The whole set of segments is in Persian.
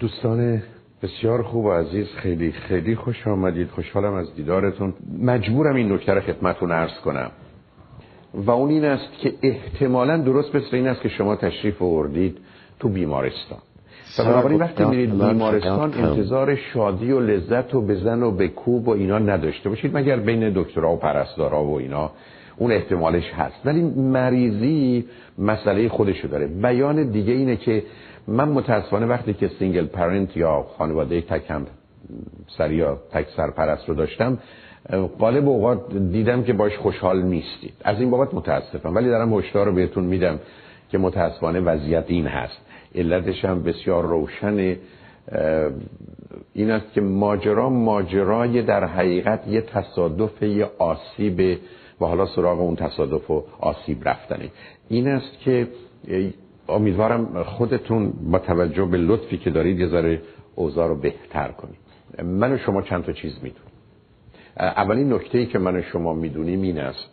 دوستان بسیار خوب و عزیز خیلی خیلی خوش آمدید. خوشحالم از دیدارتون. مجبورم این نکته رو خدمتتون عرض کنم. و اون این است که احتمالا درست مثل این است که شما تشریف آوردید تو بیمارستان. و بنابراین وقتی میرید بیمارستان انتظار شادی و لذت و بزن و بکوب و اینا نداشته باشید مگر بین دکترها و پرستارا و اینا اون احتمالش هست. ولی مریضی مسئله خودشو داره. بیان دیگه اینه که من متاسفانه وقتی که single parent یا خانواده تکم سر یا تک سرپرست رو داشتم غالب اوقات دیدم که باش خوشحال نیستید. از این بابت متاسفم. ولی دارم هشدار رو بهتون میدم که متاسفانه وضعیت این هست. علتش هم بسیار روشن این است که ماجرا ماجرای در حقیقت یه تصادف یه آسیب و حالا سراغ اون تصادف و آسیب رفتنه. این است که امیدوارم خودتون با توجه به لطفی که دارید یه ذره اوضاع رو بهتر کنید. من و شما چند تا چیز می‌دونیم. اولین نکته ای که من و شما می‌دونیم این است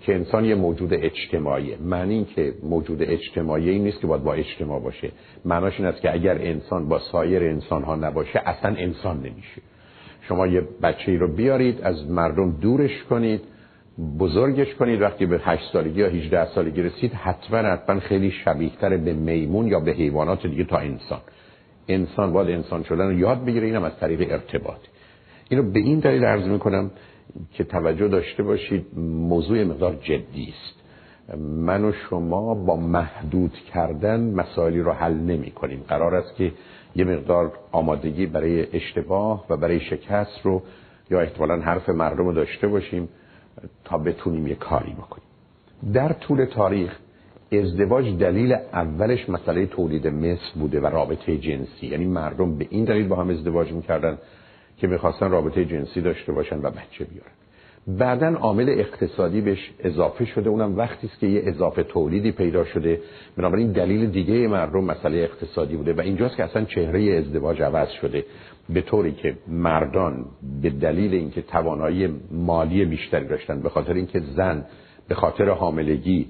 که انسان یه موجود اجتماعیه. معنی این که موجود اجتماعی این نیست که باید با اجتماع باشه. معناش این است که اگر انسان با سایر انسان ها نباشه اصلا انسان نمیشه. شما یه بچه ای رو بیارید از مردم دورش کنید بزرگش کنید. وقتی به 8 سالگی یا 18 سالگی رسید حتما حتما خیلی شبیه تر به میمون یا به حیوانات دیگه تا انسان. انسان باید انسان شدن رو یاد بگیره. اینم از طریق ارتباط. اینو به این دلیل عرض می‌کنم که توجه داشته باشید موضوع مقدار جدی است. من و شما با محدود کردن مسائلی رو حل نمی کنیم قرار است که یه مقدار آمادگی برای اشتباه و برای شکست رو یا احتمالا حرف مردم رو داشته باشیم. تا بتونیم یه کاری بکنیم. در طول تاریخ ازدواج دلیل اولش مسئله تولید مثل بوده و رابطه جنسی. یعنی مردم به این دلیل با هم ازدواج می‌کردن که می‌خواستن رابطه جنسی داشته باشن و بچه بیارن. بعدا عامل اقتصادی بهش اضافه شده. اونم وقتی است که یه اضافه تولیدی پیدا شده. بنابراین دلیل دیگه مردم مسئله اقتصادی بوده و اینجاست که اصلا چهره ازدواج عوض شده. به طوری که مردان به دلیل اینکه توانایی مالی بیشتری داشتن به خاطر اینکه زن به خاطر حاملگی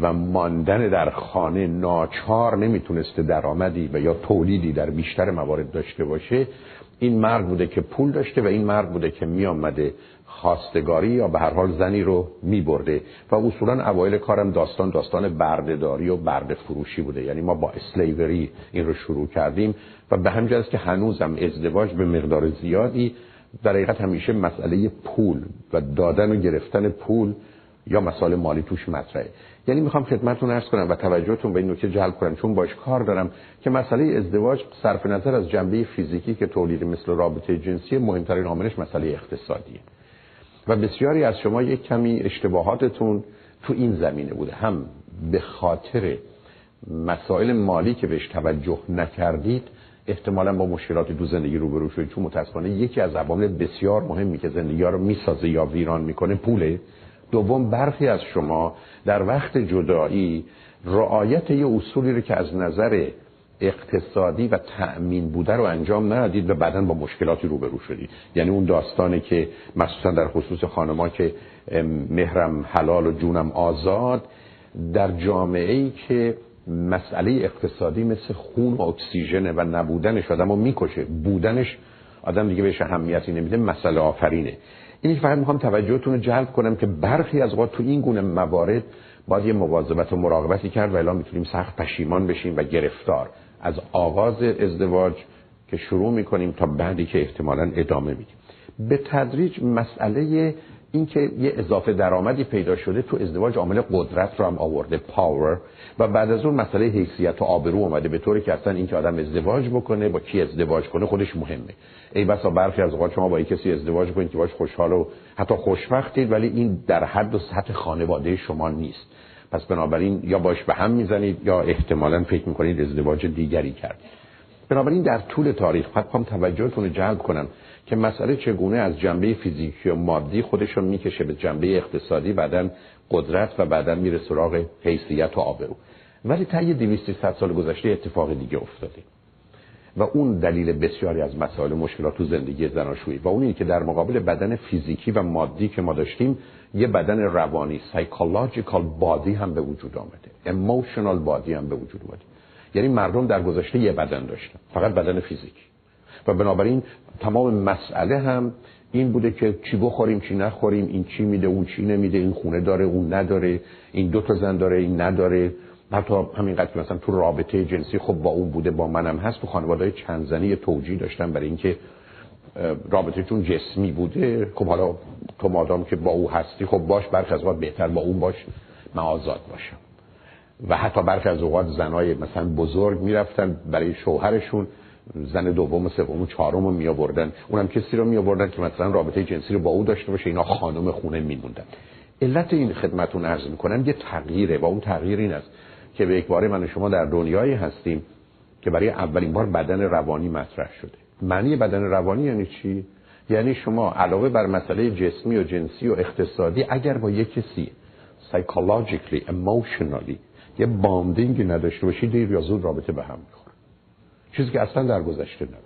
و ماندن در خانه ناچار نمی‌تونسته درآمدی و یا تولیدی در بیشتر موارد داشته باشه این مرد بوده که پول داشته و این مرد بوده که می آمده خواستگاری یا به هر حال زنی رو می برده و اصولا اوایل کارم داستان داستان بردهداری و برده فروشی بوده. یعنی ما با اسلیوری این رو شروع کردیم و به همجاز که هنوزم ازدواج به مقدار زیادی در حقیقت همیشه مسئله پول و دادن و گرفتن پول یا مسائل مالی توش مطرحه. یعنی می‌خوام خدمتتون عرض کنم و توجهتون به این نکته جلب کنم چون باش کار دارم که مسئله ازدواج صرف نظر از جنبه فیزیکی که تولید مثل رابطه جنسی مهمترین عاملش مسئله اقتصادیه. و بسیاری از شما یک کمی اشتباهاتتون تو این زمینه بوده. هم به خاطر مسائل مالی که بهش توجه نکردید احتمالا با مشکلات دو زندگی روبرو شدید. چون متاسفانه یکی از عوامل بسیار مهمی که زندگی ها رو می‌سازه یا ویران می‌کنه پوله. دوم برخی از شما در وقت جدایی رعایت یه اصولی رو که از نظر اقتصادی و تأمین بوده رو انجام ندید و بعدا با مشکلاتی روبرو شدید. یعنی اون داستانی که مخصوصا در خصوص خانما که مهرم حلال و جونم آزاد در جامعه ای که مسئله اقتصادی مثل خون و اکسیژن و نبودنش آدم رو می‌کشه بودنش آدم دیگه بهش اهمیتی نمیده مسئله آفرینه. این فقط می‌خوام توجهتون رو جلب کنم که برخی از اوقات تو این گونه موارد باید یه مواظبت و مراقبتی کرد و الا می‌تونیم سخت پشیمان بشیم و گرفتار. از آغاز ازدواج که شروع می‌کنیم تا بعدی که احتمالا ادامه میدیم. به تدریج مسئله اینکه یه اضافه درآمدی پیدا شده تو ازدواج عامل قدرت رو هم آورده پاور و بعد از اون مسئله حیثیت و آبرو اومده به طوری که اصلا اینکه آدم ازدواج بکنه با کی ازدواج کنه خودش مهمه. ای بسا برخی از اوقات شما با کسی ازدواج کنید که باش خوشحال و حتی خوشبختید ولی این در حد و سطح خانواده شما نیست. پس بنابراین یا باش به هم می‌زنید یا احتمالا فکر می‌کنید ازدواج دیگری کردید بنابراین در طول تاریخ فقط توجهتون رو جلب کنم که مسئله چگونه از جنبه فیزیکی و مادی خودش رو می‌کشه به جنبه اقتصادی بعدا قدرت و بعدا میره سراغ حیثیت و آبرو. ولی تا یه 200 سال گذشته اتفاق دیگه افتاده. و اون دلیل بسیاری از مسائل مشکلات تو زندگی زناشویی و اون که در مقابل بدن فیزیکی و مادی که ما داشتیم یه بدن روانی psychological body هم به وجود آمده. emotional body هم به وجود اومده. یعنی مردم در گذشته یه بدن داشتن فقط بدن فیزیکی. و بنابراین تمام مسئله هم این بوده که چی بخوریم چی نخوریم این چی میده اون چی نمیده این خونه داره اون نداره این دو تا زن داره این نداره. حتی همینقدر که مثلا تو رابطه جنسی خب با اون بوده با منم هست تو خانواده چند زنی توجیه داشتن برای اینکه رابطه چون جسمی بوده. خب حالا تو مادام که با او هستی خب باش برخی از بهتر با اون باش معازاد باشم. و حتی برخی از اوقات زنای مثلا بزرگ می‌رفتن برای شوهرشون زن دوم و سوم و چهارم رو می آوردن اونم کسی رو می آوردن که مثلا رابطه جنسی رو با او داشته باشه اینا خانم خونه میموندن. علت این خدمتون عرض می‌کنم یه تغییره و اون تغییر این است. که به یک بار من و شما در دنیایی هستیم که برای اولین بار بدن روانی مطرح شده. معنی بدن روانی یعنی چی؟ یعنی شما علاوه بر مسئله جسمی و جنسی و اقتصادی اگر با یک کسی psychologically emotionally یه باندینگی نداشته باشید دیر یا زود رابطه به هم می‌خوره. چیزی که اصلا در گذشته نبود.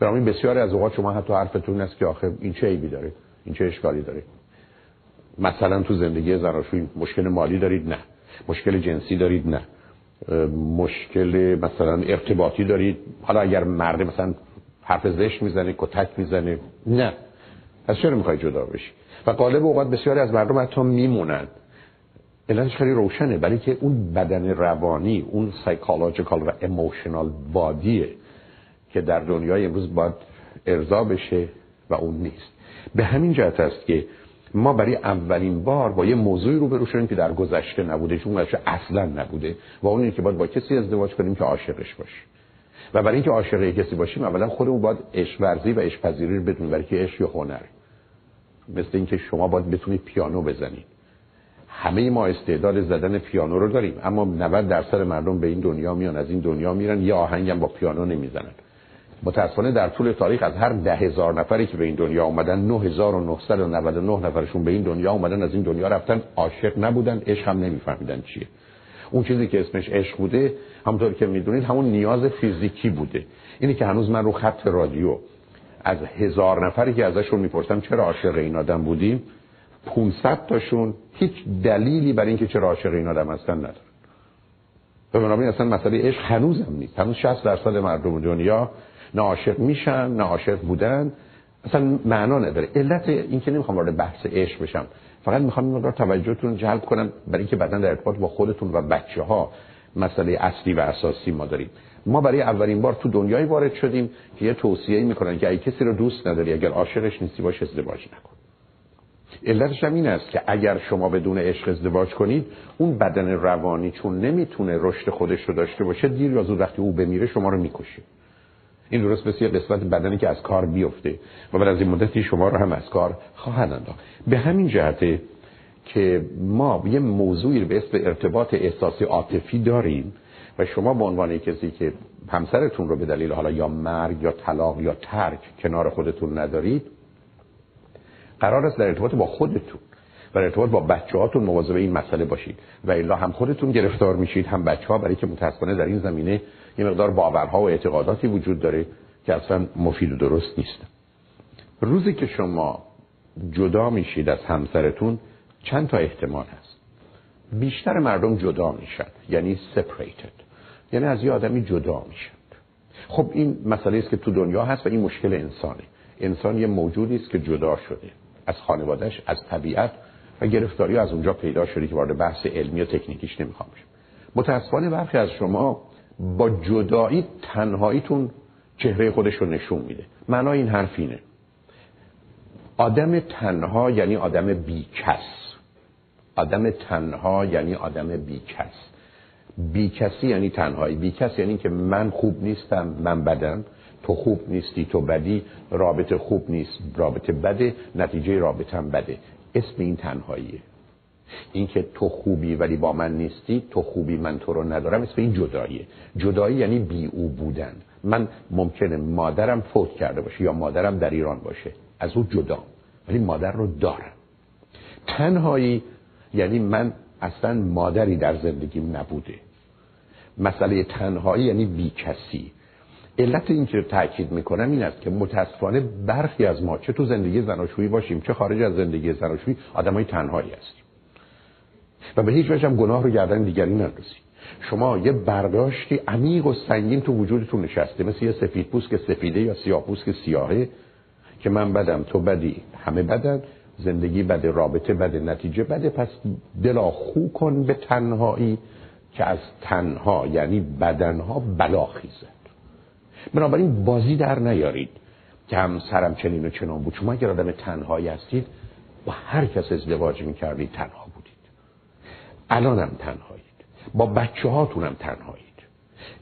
برای بسیاری از اوقات شما حتی حرفتون است که آخه این چه عیبی داره؟ این چه اشکالی داره؟ مثلا تو زندگی زناشویی مشکل مالی دارید؟ نه. مشکل جنسی دارید نه. مشکل مثلا ارتباطی دارید. حالا اگر مرد مثلا حرف زشت می‌زنه کتک می‌زنه نه. پس چرا می‌خوای جدا بشی؟ و غالب اوقات بسیاری از مردم حتی میمونن. علتش خیلی روشنه برای که اون بدن روانی اون سایکولوژیکال و اموشنال بادیه که در دنیای امروز باید ارضا بشه و اون نیست. به همین جهت است که ما برای اولین بار با یه موضوعی رو برو شدیم که در گذشته نبوده چون گذشته اصلا نبوده و اون اینه که باید با کسی ازدواج کنیم که عاشقش باشیم و برای اینکه عاشق کسی باشیم اولا خودمون باید عشق ورزی و عشق پذیری رو بدونیم برای که عشق هنر. مثل اینکه شما باید بتونید پیانو بزنید. همه ما استعداد زدن پیانو رو داریم اما 90 درصد مردم به این دنیا میان از این دنیا میرن یه آهنگم با پیانو نمی‌زنن. متاسفانه در طول تاریخ از هر ده هزار نفری که به این دنیا اومدن 9999 نفرشون به این دنیا اومدن از این دنیا رفتن عاشق نبودن عشق هم نمیفهمیدن چیه. اون چیزی که اسمش عشق بوده همونطور که می‌دونید همون نیاز فیزیکی بوده. اینی که هنوز من رو خط رادیو از هزار نفری که ازشون می‌پرسم چرا عاشق این آدم بودیم 500 تاشون هیچ دلیلی برای اینکه چرا عاشق این آدم هستن ندارن. به بنابراین اصلا مسئله عشق هنوز هم نیست. هنوز 60 درصد مردم دنیا نه عاشق میشن نه عاشق بودن. اصلا معنا نداره. علت این که نمی‌خوام وارد بحث عشق بشم. فقط می‌خوام این مقدار توجهتون جلب کنم برای اینکه بعدا در ارتباط با خودتون و بچه ها مسئله اصلی و اساسی ما داریم. ما برای اولین بار تو دنیایی وارد شدیم که یه توصیه می‌کنن که اگه کسی رو دوست نداری اگر عاشقش نیستی باش ازدواج نکن. علتش هم این است که اگر شما بدون عشق ازدواج کنید اون بدن روانی چون نمی‌تونه رشد خودش رو داشته باشه دیر یا زود وقتی او بمیره شما رو می‌کشه. این درست مثل قسمت بدنی که از کار بیفته و بعد از این مدتی شما رو هم از کار خواهد انداخت. به همین جهته که ما یه موضوعی به اسم ارتباط احساسی عاطفی داریم و شما به عنوان کسی که همسرتون رو به دلیل حالا یا مرگ یا طلاق یا ترک کنار خودتون ندارید قرار است در ارتباط با خودتون و ارتباط با بچه هاتون مواظب این مسئله باشید و الا هم خودتون گرفتار میشید هم بچه ها برای که متاسفانه در این زمینه یه مقدار باورها و اعتقاداتی وجود داره که اصلا مفید و درست نیست. روزی که شما جدا میشید از همسرتون چند تا احتمال هست؟ بیشتر مردم جدا میشن یعنی separated یعنی از یه آدمی جدا میشن. خب این مسئله است که تو دنیا هست و این مشکل انسانه. انسان یه موجودی است که جدا شده از خانوادهش از طبیعت و گرفتاری از اونجا پیدا شده که وارد بحث علمی و تکنیکیش نمی‌خوام بشم. متاسفانه برخی از شما با جدایی تنهاییتون چهره خودش رو نشون میده. معنا این حرف اینه. آدم تنها یعنی آدم بیکس. آدم تنها یعنی آدم بیکس. بیکسی یعنی تنهایی. بیکس یعنی که من خوب نیستم من بدم. تو خوب نیستی تو بدی. رابطه خوب نیست رابطه بده. نتیجه رابطه هم بده. اسم این تنهاییه. اینکه تو خوبی ولی با من نیستی تو خوبی من تو رو ندارم اسم این جداییه. جدایی یعنی بی او بودن. من ممکنه مادرم فوت کرده باشه یا مادرم در ایران باشه. از او جدا. ولی مادر رو دارم. تنهایی یعنی من اصلا مادری در زندگیم نبوده. مسئله تنهایی یعنی بی کسی علت این که تاکید می‌کنم این است که متاسفانه برخی از ما چه تو زندگی زناشویی باشیم چه خارج از زندگی زناشویی آدمای تنهایی هستیم. و به هیچ وجه هم گناه رو گردن دیگری نندازیم شما یه برداشتی عمیق و سنگین تو وجودتون نشسته مثل یه سفید پوست که سفیده یا سیاه پوست که سیاهه که من بدم تو بدی همه بدن زندگی بده رابطه بده نتیجه بده پس دلا خو کن به تنهایی که از تنها یعنی بدنها بلا خیزد. بنابراین بازی در نیارید که هم سرم چنین و چنان بود. شما اگر آدم تنهایی هستید با هر کس ازدواج می‌کردید تنها الانم تنهایید. با بچه هاتونم تنهایید.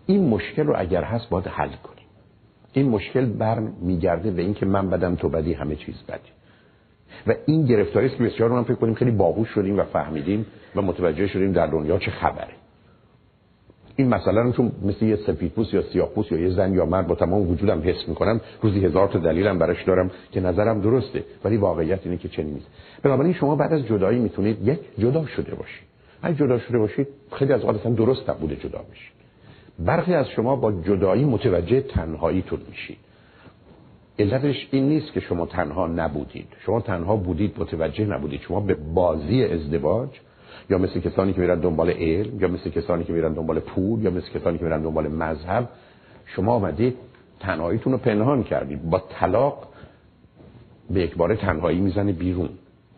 این مشکل رو اگر هست باید حل کنیم. این مشکل بر میگرده به اینکه من بدم تو بدی همه چیز بدی. و این گرفتاری است که بسیار من فکر کنیم خیلی باهوش شدیم و فهمیدیم و متوجه شدیم در دنیا چه خبره. این مثلا رو چون مثل یه سفیدپوست یا سیاهپوست یا یه زن یا مرد با تمام وجودم حس می‌کنم روزی هزار تا دلیلم براش دارم که نظرم درسته ولی واقعیت اینه که چنین نیست. بنابراین شما بعد از جدایی می‌تونید یک جدا شده باشید. اگه جدا شده باشید خیلی از اوقات درست نبوده جدا بشید. برخی از شما با جدایی متوجه تنهاییتون میشید. علتش این نیست که شما تنها نبودید. شما تنها بودید متوجه نبودید. شما به بازی ازدواج یا مثل کسانی که میرن دنبال علم یا مثل کسانی که میرن دنبال پول یا مثل کسانی که میرن دنبال مذهب شما آمدید تنهاییتون رو پنهان کردید. با طلاق به یک بار تنهایی می‌زنه بیرون.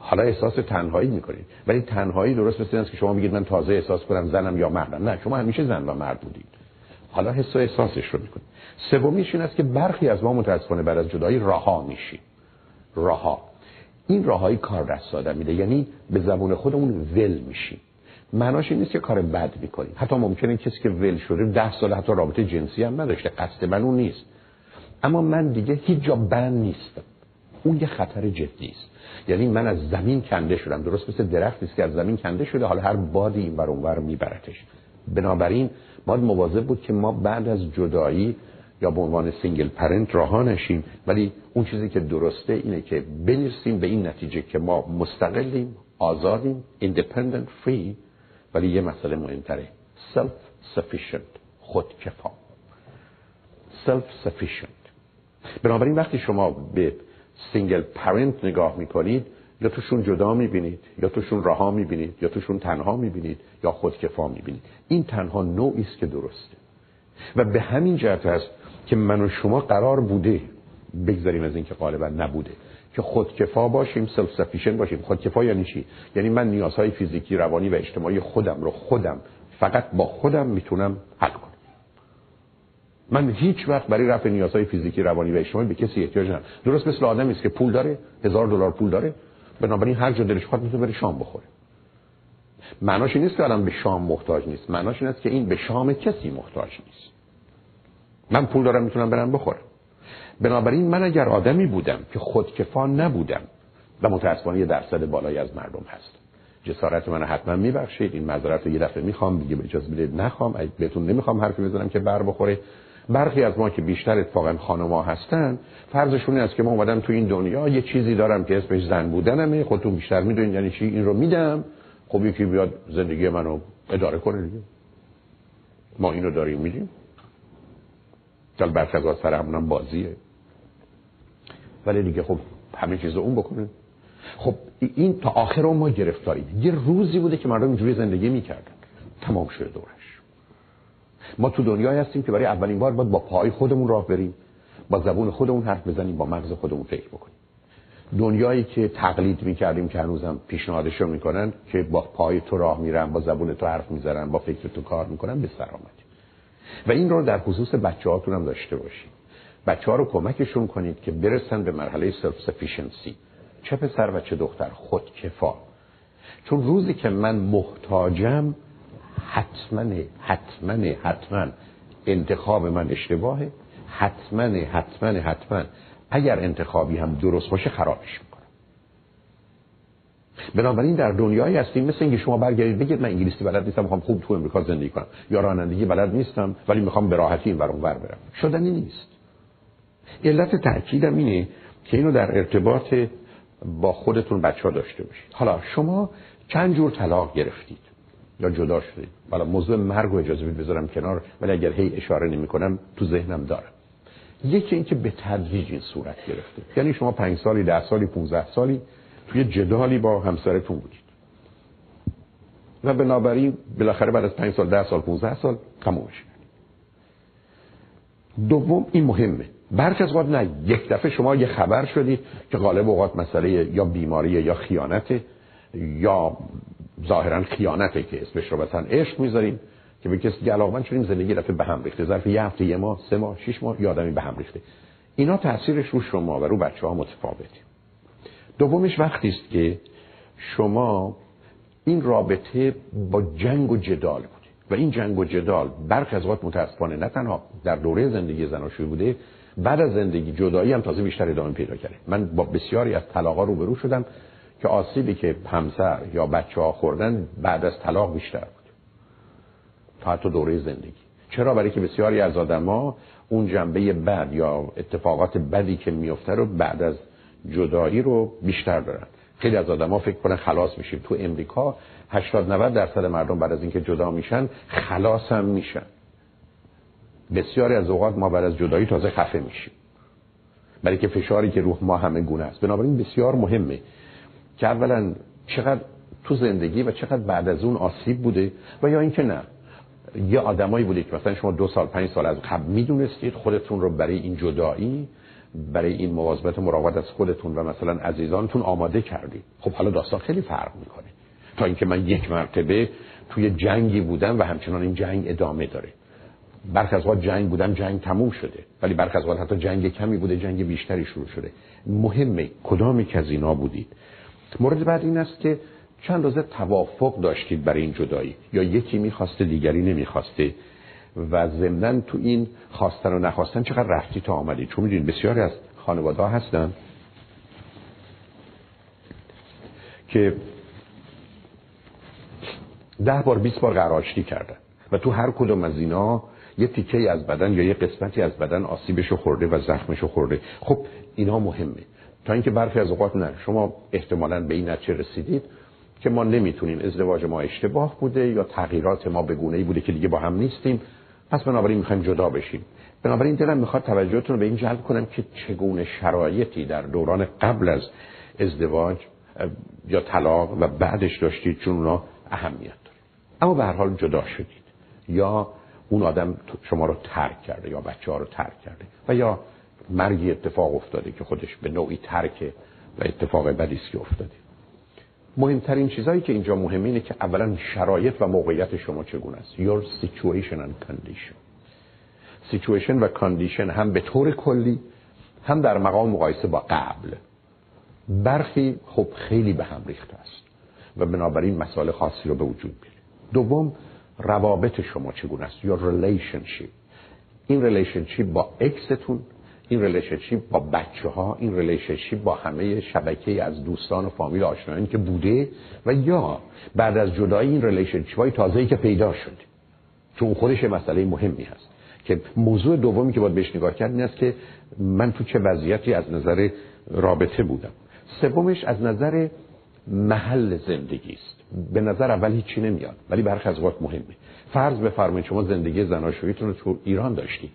حالا احساس تنهایی می‌کنید ولی تنهایی درست مثل است که شما میگید من تازه احساس کنم زنم یا مردم. نه شما همیشه زن و مرد بودید. حالا حس و احساسش رو می‌کنید سومیش این است که برخی از ما متاسفانه بعد از جدایی رها میشیم. رها این راههایی کار دست آدم میده. یعنی به زبون خودمون ول میشیم. معناش این نیست که کار بد می‌کنیم. حتی ممکنه کسی که ول شده ده سال حتی رابطه جنسی هم نداشته. قصد من اون نیست. اما من دیگه هیچ جا بند نیستم. اون یه خطر جدی است. یعنی من از زمین کنده شدم. درست مثل درختی است که از زمین کنده شده. حالا هر بادی این بر اونور میبرتش. بنابراین باید مواظب بود که ما بعد از جدایی یا به عنوان single parent رها نشیم. ولی اون چیزی که درسته اینه که برسیم به این نتیجه که ما مستقلیم آزادیم independent free. ولی یه مسئله مهمتره. self sufficient خودکفا. self sufficient بنابراین وقتی شما به single parent نگاه می‌کنید یا توشون جدا می‌بینید یا توشون رها می‌بینید یا توشون تنها می‌بینید یا خودکفا می‌بینید. این تنها نوعی است که درسته. و به همین جهت است که من و شما قرار بوده بگذاریم از اینکه غالبا نبوده که خودکفا باشیم self sufficient باشیم خودکفا یعنی چی؟ یعنی من نیازهای فیزیکی روانی و اجتماعی خودم رو خودم فقط با خودم می‌تونم حل کنم. من هیچ وقت برای رفع نیازهای فیزیکی روانی و اجتماعی به کسی احتیاج ندارم. درست مثل آدمی است که پول داره هزار دلار پول داره بنابراین هر جا دلش خواهد می‌تونه بره شام بخوره. معناش نیست که الان به شام محتاج نیست. معناش این است که این به شام کسی محتاج نیست. من پول دارم می‌تونم برم بخورم. بنابراین من اگر آدمی بودم که خودکفا نبودم و متاسفانه یه درصد بالایی از مردم هست. جسارت من حتما میبخشید. این معذرت رو یه دفعه می‌خوام دیگه اجازه بدید نخوام. بهتون نمی‌خوام حرفی بزنم که بر بخوره برخی از ما که بیشتر اتفاقا خانم‌ها هستن فرضشون است که ما اومدم تو این دنیا یه چیزی دارم که اسمش زن بودنمه خودتون بیشتر می‌دونید یعنی چی این رو میدم خب یکی بیاد زندگی منو اداره کنه دیگه. ما اینو داریم میدیم. چون برخی از سر همونم بازیه. ولی دیگه خب همه چیز اون بکنه. خب این تا آخر ما گرفتاریم یه روزی بوده که مردم اینجوری زندگی می‌کردن. تمام شده دورش. ما تو دنیای هستیم که برای اولین بار باید با پای خودمون راه بریم با زبون خودمون حرف بزنیم با مغز خودمون فکر بکنیم. دنیایی که تقلید می‌کردیم که هنوزم پیشنهادشو می‌کنن که با پای تو راه میرن با زبون تو حرف می‌زنن با فکر تو کار می‌کنن به سلامت و این رو در خصوص بچه هاتون هم داشته باشید. بچه ها رو کمکشون کنید که برسن به مرحله self sufficiency چه پسر و چه دختر خودکفا. چون روزی که من محتاجم حتما حتما حتما انتخاب من اشتباهه. حتما حتما حتما اگر انتخابی هم درست باشه خرابش می‌کنم. بنابراین در دنیایی هستیم مثل اینکه شما برگردید بگید من انگلیسی بلد نیستم می‌خوام خوب تو امریکا زندگی کنم یا رانندگی بلد نیستم ولی می‌خوام به راحتی این بر برم. شدنی نیست. علت تاکیدم اینه که اینو در ارتباط با خودتون بچه ها داشته باشید. حالا شما چند جور طلاق گرفتید؟ یا جدا شدید حالا موضوع مرگ و اجازه بدید بذارم کنار ولی اگر هی اشاره نمی کنم تو ذهنم دارم یکی اینکه به تدریج این صورت گرفته. یعنی شما پنج سالی ده سالی 15 سالی توی جدالی با همسرتون بودید. و بنابراین بالاخره بعد از 5 سال 10 سال 15 سال تموم میشه. دوم این مهمه. برخی از نه یک دفعه شما یه خبر شدید که غالب اوقات مسئله یا بیماری یا خیانت یا ظاهرا خیانته که اسمش رو مثلا عشق می‌ذاریم که به کسی علاقمند شدیم زندگی دفعه به هم ریخته. ظرف یه هفته یه ماه سه ماه شش ماه یادمی به هم ریخته. اینا تاثیرش رو شما و رو بچه ها متفاوته. دومش وقتی است که شما این رابطه با جنگ و جدال بوده. و این جنگ و جدال برخی از وقت متاسفانه نه تنها در دوره زندگی زناشویی بوده بعد از زندگی جدایی هم تازه بیشتر ادامه پیدا کرده. من با بسیاری از طلاقا روبرو شدم. که آسیبی که همسر یا بچه ها خوردن بعد از طلاق بیشتر بود. تا حتی دوره زندگی. چرا؟ برای که بسیاری از آدما اون جنبه بد یا اتفاقات بدی که میفته رو بعد از جدایی رو بیشتر دارن. خیلی از آدما فکر کنن خلاص میشیم. تو امریکا 80 90 درصد مردم بعد از اینکه جدا میشن خلاص هم میشن. بسیاری از اوقات ما بعد از جدایی تازه خفه میشیم. برای که فشاری که روح ما همه گونه است. بنابراین بسیار مهمه که اولا چقدر تو زندگی و چقدر بعد از اون آسیب بوده و یا اینکه نه. یه آدمایی بوده که مثلا شما دو سال پنج سال از قبل می‌دونستید خودتون رو برای این جدایی برای این مواظبت مراقبت از خودتون و مثلا عزیزانتون آماده کردید. خب حالا داستان خیلی فرق می‌کنه. تا اینکه من یک مرتبه توی جنگی بودم و همچنان این جنگ ادامه داره. برخ از جنگ بودم جنگ تموم شده. ولی برخ از حتی جنگ کمی بوده جنگ بیشتری شروع شده. مهمه کدامی که از اینا بودید؟ مورد بعد این است که چند روزه توافق داشتید برای این جدایی؟ یا یکی می‌خواسته دیگری نمی‌خواسته؟ و ضمنا تو این خواستن و نخواستن چقدر رفتی تا آمدید چون می‌دونید بسیاری از خانواده هستن که ده بار 20 بار قراشتی کردن. و تو هر کدوم از اینا یه تیکه از بدن یا یه قسمتی از بدن آسیبشو خورده و زخمشو خورده. خب اینا مهمه. اینکه برخی از اوقات نه. شما احتمالا به این نتیجه رسیدید که ما نمی‌تونیم ازدواج ما اشتباه بوده یا تغییرات ما به گونه ای بوده که دیگه با هم نیستیم. پس بنابراین می‌خوایم جدا بشیم. بنابراین دلم می‌خواد توجهتون رو به این جلب کنم که چگونه شرایطی در دوران قبل از ازدواج یا طلاق و بعدش داشتید چون اونا اهمیت داره. اما به هر حال جدا شدید. یا اون آدم شما رو ترک کرده یا بچه ها رو ترک کرده و یا مرگی اتفاق افتاده که خودش به نوعی ترکه و اتفاق بدی است که افتاده. مهمترین چیزهایی که اینجا مهمه اینه که اولا شرایط و موقعیت شما چگونه است. Your situation and condition. Situation و condition هم به طور کلی هم در مقام مقایسه با قبل. برخی خب خیلی به هم ریخته است و بنابراین مسائل خاصی رو به وجود بیاره دوم روابط شما چگونه است؟ Your relationship. این relationship با ex تون این relationship با بچه ها این relationship با همه شبکه از دوستان و فامیل آشنایان که بوده و یا بعد از جدایی این relationship های تازه‌ای که پیدا شد چون خودش مسئله مهمی هست که موضوع دومی که باید بهش نگاه کرد این است که من تو چه وضعیتی از نظر رابطه بودم. سومش از نظر محل زندگی است. به نظر اول هیچی نمیاد ولی برخی از وقت مهمه. فرض بفرمایید شما زندگی زناشوییتون رو تو ایران داشتید.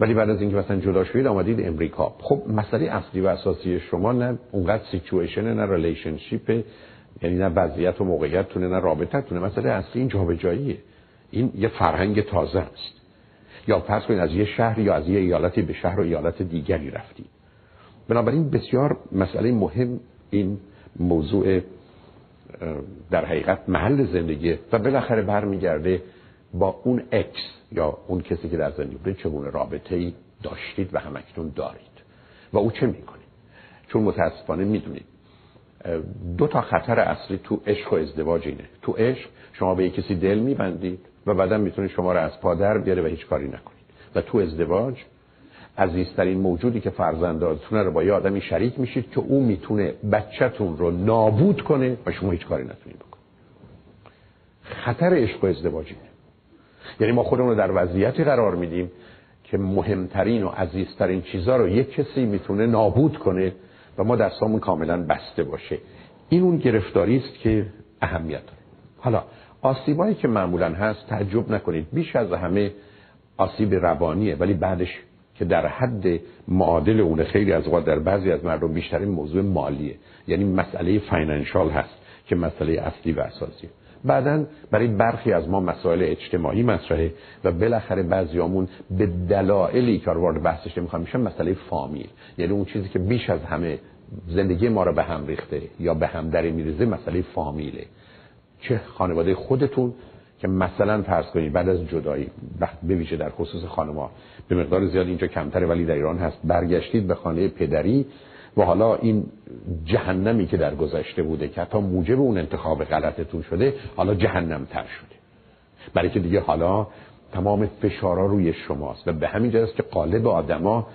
ولی بعد از اینکه مثلا جدا شدید آمدید امریکا. خب مسئله اصلی و اساسی شما نه اونقدر situation نه relationship یعنی نه وضعیت و موقعیتتونه نه رابطتونه مسئله اصلی این جابجاییه. این یه فرهنگ تازه است. یا فرض کنید از یه شهر یا از یه ایالتی به شهر و ایالت دیگری رفتید بنابراین بسیار مسئله مهم این موضوع در حقیقت محل زندگی و بالاخره برمیگرده با اون اکس یا اون کسی که در زندگی بوده چگونه رابطه ای داشتید و همکنون دارید؟ و او چه می‌کنه؟ چون متاسفانه می‌دونید دو تا خطر اصلی تو عشق و ازدواج اینه. تو عشق شما به کسی دل میبندید و بعدا می‌تونه شما رو از پادر بیاره و هیچ کاری نکنید. و تو ازدواج عزیزترین موجودی که فرزنداتونه رو با یه آدمی شریک میشید که او می‌تونه بچهتون رو نابود کنه و شما هیچ کاری نتونید بکنید. خطر عشق و ازدواج یعنی ما خودمون رو در وضعیتی قرار میدیم که مهمترین و عزیزترین چیزها رو یک کسی می‌تونه نابود کنه و ما دستامون کاملا بسته باشه. این اون گرفتاری است که اهمیت داره. حالا آسیبایی که معمولا هست تعجب نکنید. بیش از همه آسیب روانیه ولی بعدش که در حد معادل اون خیلی از اوقات در بعضی از مردم بیشترین موضوع مالیه. یعنی مسئله فاینانشال هست که مسئله اصلی و اساسیه بعدا برای برخی از ما مسائل اجتماعی مطرحه و بالاخره بعضیامون به دلایلی که وارد بحثش نمی‌خوام میشن مسئله فامیل. یعنی اون چیزی که بیش از همه زندگی ما رو به هم ریخته یا به هم در میریزه مسئله فامیله. چه خانواده خودتون که مثلا فرض کنید بعد از جدایی به ویژه در خصوص خانم‌ها به مقدار زیاد اینجا کمتره ولی در ایران هست برگشتید به خانه پدری و حالا این جهنمی که در گذشته بوده که حتی موجب اون انتخاب غلطتون شده حالا جهنم تر شده. برای که دیگه حالا تمام فشارا روی شماست و به همین جهت که قالب آدما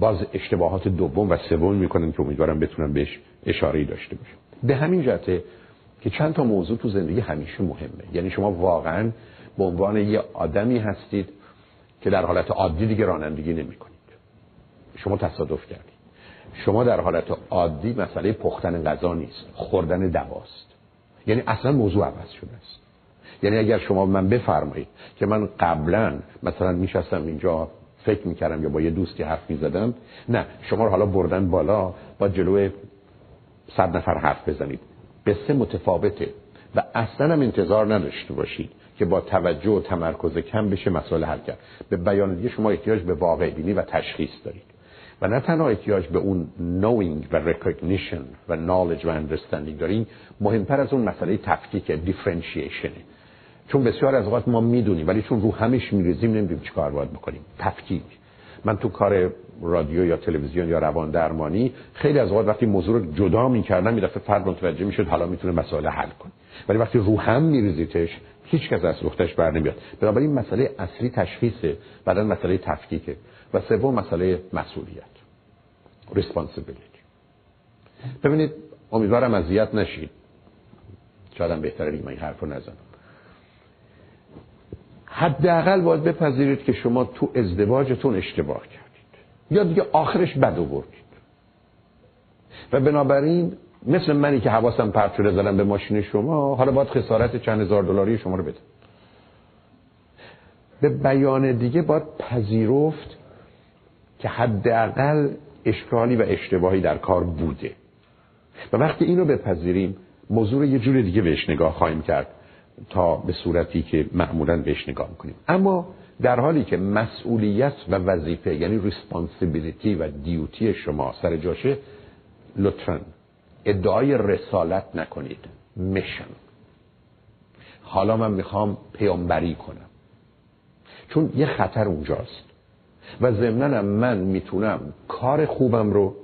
باز اشتباهات دوم و سوم می‌کنن که امیدوارم بتونم بهش اشاره داشته باشم به همین جهته که چند تا موضوع تو زندگی همیشه مهمه. یعنی شما واقعا به عنوان یه آدمی هستید که در حالت عادی دیگه رانندگی نمی کنید شما تصادف کردید. شما در حالت عادی مسئله پختن غذا نیست خوردن دواست. یعنی اصلا موضوع عوض شده است. یعنی اگر شما من بفرمایید که من قبلا مثلا میشستم اینجا فکر می‌کردم یا با یه دوستی حرف می‌زدم نه شما رو حالا بردن بالا با جلوی صد نفر حرف بزنید. قصه متفاوته و اصلا هم انتظار نداشته باشید که با توجه و تمرکز کم بشه مسئله حل کرد. به بیان دیگه شما احتیاج به واقع بینی و تشخیص دارید. و نه تنها احتیاج به اون knowing و recognition و knowledge و understanding دارین مهمتر از اون مسئله تفکیک differentiation. چون بسیار از اوقات ما می‌دونیم ولی چون رو همش میریزیم نمی‌دونیم چیکار باید بکنیم. تفکیک. من تو کار رادیو یا تلویزیون یا روان درمانی خیلی از اوقات وقتی موضوع رو جدا می‌کردم یه دفعه فرد متوجه می‌شد حالا می‌تونه مسائل حل کنه. ولی وقتی رو هم میریزیتش هیچ کس از لختش بر نمیاد. بنابراین مسئله اصلی تشخیصه بعدا مسئله تفکیکه. و سوم مسئله مسئولیت responsibility. ببینید امیدوارم اذیت نشید. شاید بهتره این حرف رو نزنم. حداقل باید بپذیرید که شما تو ازدواجتون اشتباه کردید. یا دیگه آخرش بد آوردید. و بنابراین مثل منی که حواسم پرت شده زدم به ماشین شما حالا باید خسارت چند هزار دلاری شما رو بده به بیان دیگه باید پذیرفت که حداقل اشکالی و اشتباهی در کار بوده. و وقتی اینو بپذیریم موضوع یه جور دیگه بهش نگاه خواهیم کرد تا به صورتی که معمولا بهش نگاه کنیم اما در حالی که مسئولیت و وظیفه یعنی ریسپانسیبیلیتی و دیوتی شما سر جاشه لطفا ادعای رسالت نکنید. میشن حالا من می‌خوام پیامبری کنم. چون یه خطر اونجاست. و ضمناً من می‌تونم کار خوبم رو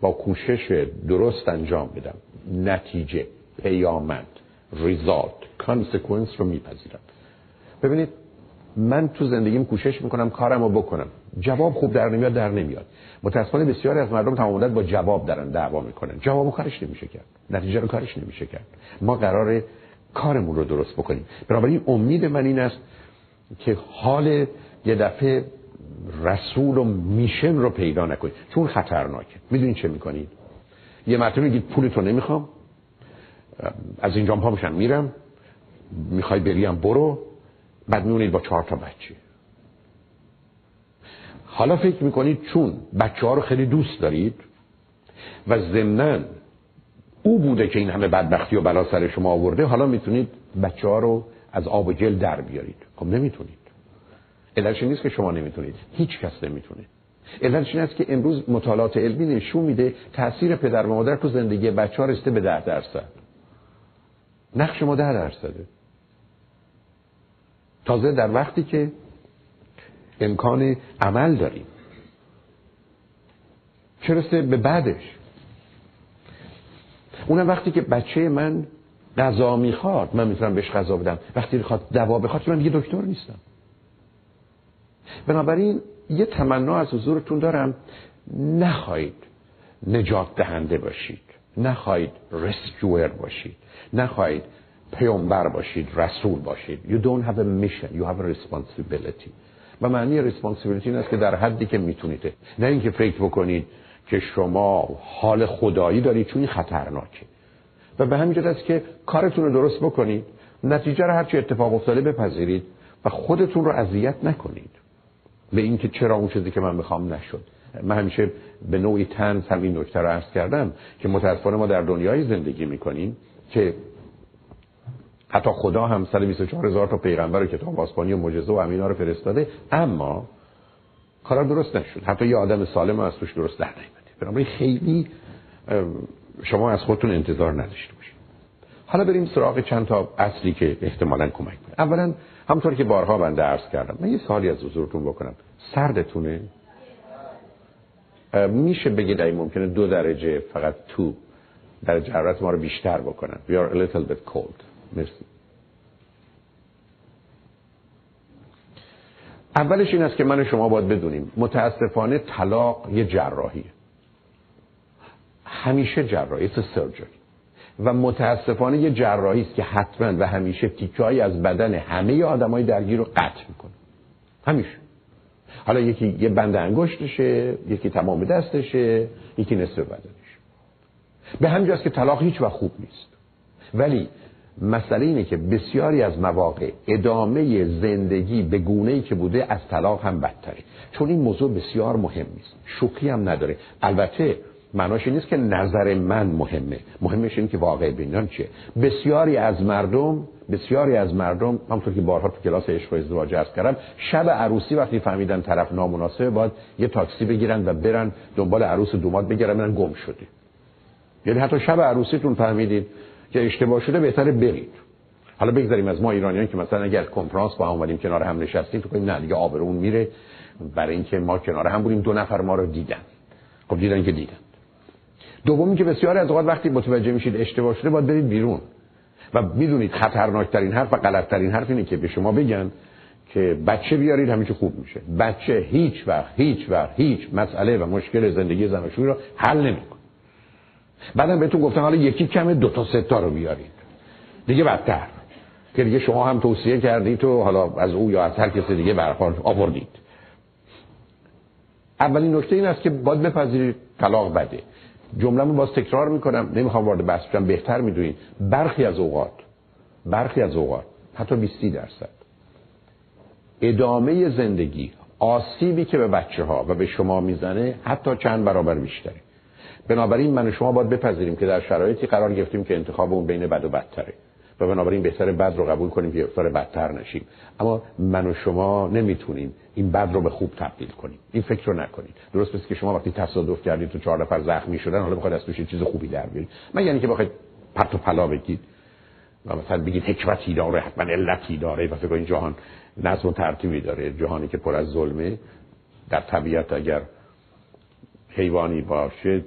با کوشش درست انجام بدم. نتیجه پیامد ریزالت کانسکونس رو میپذیرم. ببینید من تو زندگیم کوشش می‌کنم کارم رو بکنم. جواب خوب در نمیاد در نمیاد. متاسفانه بسیاری از مردم تمام با جواب دارن دعوا می‌کنن. جواب کارش نمیشه کرد. نتیجه رو کارش نمیشه کرد. ما قرار کارمون رو درست بکنیم. بنابراین امید من این است که حال یه دفعه رسول و میشن رو پیدا نکنید. چون خطرناکه می‌دونید چه می‌کنید؟ یه مرتبه میگید پولتو نمی‌خوام. از اینجا پا میشم میرم. می‌خوای بریم برو. بعد میونید با چهار تا بچه. حالا فکر می‌کنید چون بچه ها رو خیلی دوست دارید و ضمنا او بوده که این همه بدبختی و بلا سر شما آورده حالا می‌تونید بچه ها رو از آب و گل در بیارید. خب نمی‌تونید. علتش نیست که شما نمی‌تونید. هیچ کس نمی‌تونه. علتش این که امروز مطالعات علمی نشون میده تاثیر پدر و مادر تو زندگی بچه ها رسته به ده درصد. نقش ما ده درصده. تازه در وقتی که امکان عمل داریم. چه به بعدش؟ اونم وقتی که بچه من غذا می‌خواد من می‌تونم بهش غذا بدم. وقتی می‌خواد دوا بخواد من دیگه دکتر نیستم. بنابراین یه تمنا از حضورتون دارم. نخواهید نجات دهنده باشید. نخواهید رسکیور باشید. نخواهید پیامبر باشید رسول باشید. You don't have a mission. You have a responsibility. و معنی responsibility این است که در حدی که می‌تونید. نه اینکه فکر بکنید که شما حال خدایی دارید چون این خطرناکه. و به همین است که کارتون رو درست بکنید. نتیجه رو هرچی اتفاق افتاده بپذیرید و خودتون رو اذیت نکنید. به اینکه چرا اون چیزی که من می‌خوام نشد. من همیشه به نوعی تنز همین نکته رو عرض کردم که متاسفانه ما در دنیای زندگی می‌کنیم که حتی خدا هم 124 هزار تا پیغمبر و کتاب آسمانی و معجزه و امینا رو فرستاده اما کارا درست نشد. حتی یه آدم سالم از توش درست در نیومده. بنابراین خیلی شما از خودتون انتظار نداشته باشید. حالا بریم سراغ چند تا اصلی که احتمالا کمک کنه اولا همونطور که بارها بنده عرض کردم. من یه سوالی از حضورتون بکنم. سردتونه؟ میشه بگید این ممکنه دو درجه فقط تو در حرارت ما رو بیشتر بکنن. We are a little bit cold. مرسی. اولش این است که من شما باید بدونیم. متاسفانه طلاق یه جراحیه. همیشه جراحی. سرجری و متاسفانه یه جراحی است که حتما و همیشه تیکه‌ای از بدن همه آدمای درگیر رو قطع می‌کنه. همیشه. حالا یکی یه بند انگشتشه یکی تمام دستشه یکی نصف بدنش به همینجاست که طلاق هیچ و خوب نیست. ولی مسئله اینه که بسیاری از مواقع ادامه زندگی به گونه ای که بوده از طلاق هم بدتره. چون این موضوع بسیار مهم نیست. شوخی هم نداره. البته معناش نیست که نظر من مهمه. مهمش این که واقع بینان چیه. بسیاری از مردم بسیاری از مردم همونطور که بارها تو کلاس عشق و ازدواج عرض کردم شب عروسی وقتی فهمیدن طرف نامناسبه باید یه تاکسی بگیرن و برن دنبال عروس دوماد بگیرن برن گم شده. یعنی حتی شب عروسیتون فهمیدید که اشتباه شده بهتره برید. حالا بگذاریم از ما ایرانیان که مثلا اگر کنفرانس با هم اومدیم کنار هم نشستیم تو کنیم نه دیگه آبرون میره. برای اینکه ما کنار هم بودیم دو نفر ما رو دیدن. خب دیدن که دیدن. دومی که بسیاری از اوقات وقتی متوجه میشید اشتباه شده باید برید بیرون. و می‌دونید خطرناکترین حرف و غلطترین حرف اینه که به شما بگن که بچه بیارید همیشه خوب میشه. بچه هیچ وقت هیچ وقت هیچ مسئله و مشکل زندگی زناشویی رو حل نمی‌کنه. بعدم بهتون گفتم حالا یکی کمه دو تا سه تا رو بیارید. دیگه بدتر. که دیگه شما هم توصیه کردید و حالا از او یا از هر کسی دیگه به آوردید. اولین نکته این است که باید بپذیرید طلاق بده. جمله باز تکرار می‌کنم. نمی‌خوام وارد بحث بشم. بهتر می‌دونید. برخی از اوقات برخی از اوقات حتی 20 درصد ادامه زندگی آسیبی که به بچه ها و به شما می‌زنه حتی چند برابر بیشتره. بنابراین من و شما باید بپذیریم که در شرایطی قرار گرفتیم که انتخاب اون بین بد و بدتره. و بنابراین بهتر بد رو قبول کنیم که گرفتار بدتر نشیم. اما من و شما نمی‌تونیم این بد رو به خوب تبدیل کنیم. این فکر رو نکنید. درست مثل که شما وقتی تصادف کردید تو چهار نفر زخمی شدن حالا بخواید از توش چیز خوبی در بیارید. من یعنی که بخواید پرت و پلا بگید. و مثلا بگید حکمتی داره حتما علتی داره. و فکر این جهان نظم و ترتیبی داره. جهانی که پر از ظلمه. در طبیعت اگر حیوانی باشه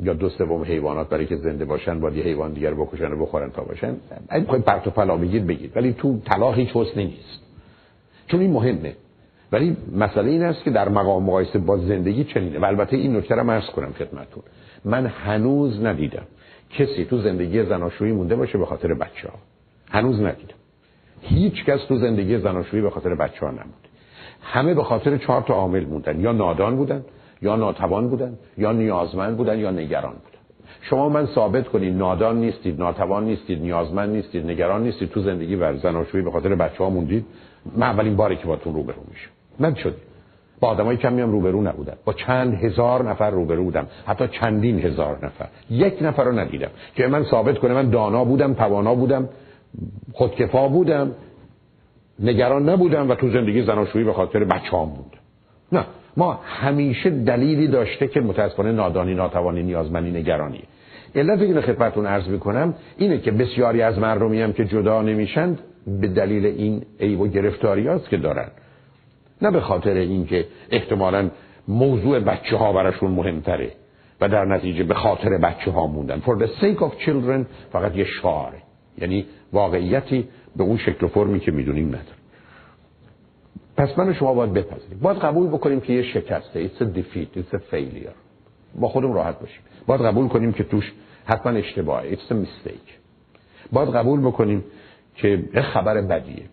یا دو سوم حیوانات برای که زنده باشن باید یه حیوان دیگر بکشن و بخورن تا باشن. اگه بخواید پرت و پلا بگید بگید. ولی تو طلاق هیچ حسنی نیست. چون این مهمه. ولی مسئله این است که در مقام مقایسه با زندگی چنینه. و البته این نکته رو عرض کنم خدمتتون. من هنوز ندیدم کسی تو زندگی زناشویی مونده باشه به خاطر بچه ها هنوز ندیدم. هیچ کس تو زندگی زناشویی به خاطر بچه ها همه به خاطر چهار تا عامل موندن. یا نادان بودن یا ناتوان بودن یا نیازمند بودن یا نگران بودن. شما من ثابت کنید نادان نیستید ناتوان نیستید نیازمند نیستید نگران نیستید تو زندگی و زناشویی به خاطر بچه ها موندید. من اولین باری که باتون روبرو میشم. من شد با آدمای کمی هم روبرو نبودم. با چند هزار نفر روبرو بودم. حتی چندین هزار نفر. یک نفر رو ندیدم که من ثابت کنه من دانا بودم توانا بودم خودکفا بودم نگران نبودم و تو زندگی زناشویی به خاطر بچه‌ام بود نه. ما همیشه دلیلی داشته که متاسفانه نادانی ناتوانی نیازمندی نگرانی. علت اینو خدمتتون عرض می‌کنم اینه که بسیاری از مردمی هم که جدا نمیشند به دلیل این عیب و گرفتاری که دارن. نه به خاطر اینکه احتمالا موضوع بچه ها براشون مهمتره و در نتیجه به خاطر بچه ها موندن. For the sake of children فقط یه شعاره یعنی واقعیتی به اون شکل و فرمی که می‌دونیم نداره. پس من شما باید بپذیریم. باید قبول بکنیم که یه شکسته defeat it's a failure. با خودم راحت باشیم. باید قبول کنیم که توش حتما اشتباهه. A mistake. باید قبول بکنیم که خبر بدیه.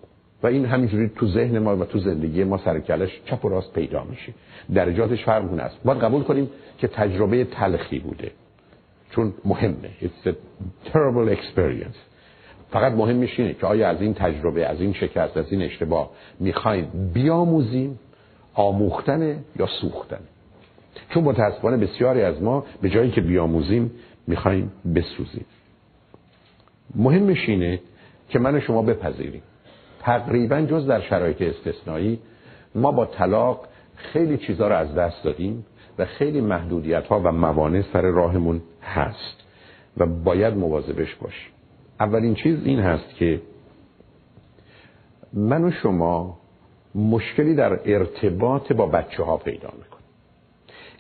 و این همینجوری تو ذهن ما و تو زندگی ما سرکلش چپ و راست پیدا میشه. درجاتش فرق است باید قبول کنیم که تجربه تلخی بوده. چون مهمه. It's a terrible experience. فقط مهمش اینه که آیا از این تجربه از این شکست از این اشتباه می‌خوایم بیاموزیم آموختنه یا سوختن چون متاسفانه بسیاری از ما به جایی که بیاموزیم می‌خوایم بسوزیم. مهمش اینه که من شما بپذیریم. تقریبا جز در شرایط استثنایی ما با طلاق خیلی چیزها رو از دست دادیم و خیلی محدودیت ها و موانع سر راهمون هست و باید مواظبش باشیم. اولین چیز این هست که من و شما مشکلی در ارتباط با بچه ها پیدا می‌کنیم.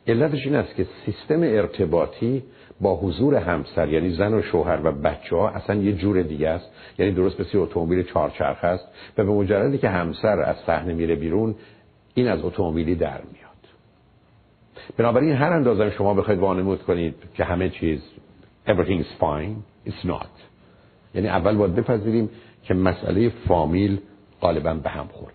علتش این است که سیستم ارتباطی با حضور همسر یعنی زن و شوهر و بچه ها اصلا یه جور دیگه است. یعنی درست مثل اتومبیل چهارچرخ است و به مجردی که همسر از صحنه میره بیرون این از اتومبیلی در میاد. بنابراین هر اندازه شما بخواید وانمود کنید که همه چیز everything is fine it's not. یعنی اول باید بپذیریم که مسئله فامیل غالبا به هم خورد.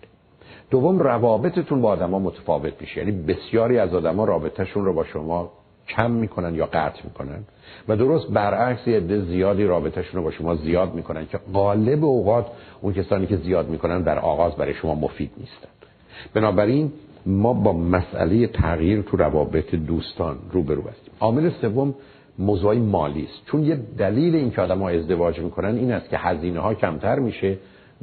دوم روابطتون با آدما متفاوت میشه. یعنی بسیاری از آدما رابطهشون رو با شما کم می‌کنن یا قطع می‌کنن. و درست برعکس یه عده زیادی رابطهشون رو با شما زیاد می‌کنن که غالب اوقات اون کسانی که زیاد می‌کنن در آغاز برای شما مفید نیستن. بنابراین ما با مسئله تغییر تو روابط دوستان روبرو هستیم. عامل سوم موضوع مالی است. چون یه دلیل این که آدم ها ازدواج می‌کنن این است که هزینه ها کمتر میشه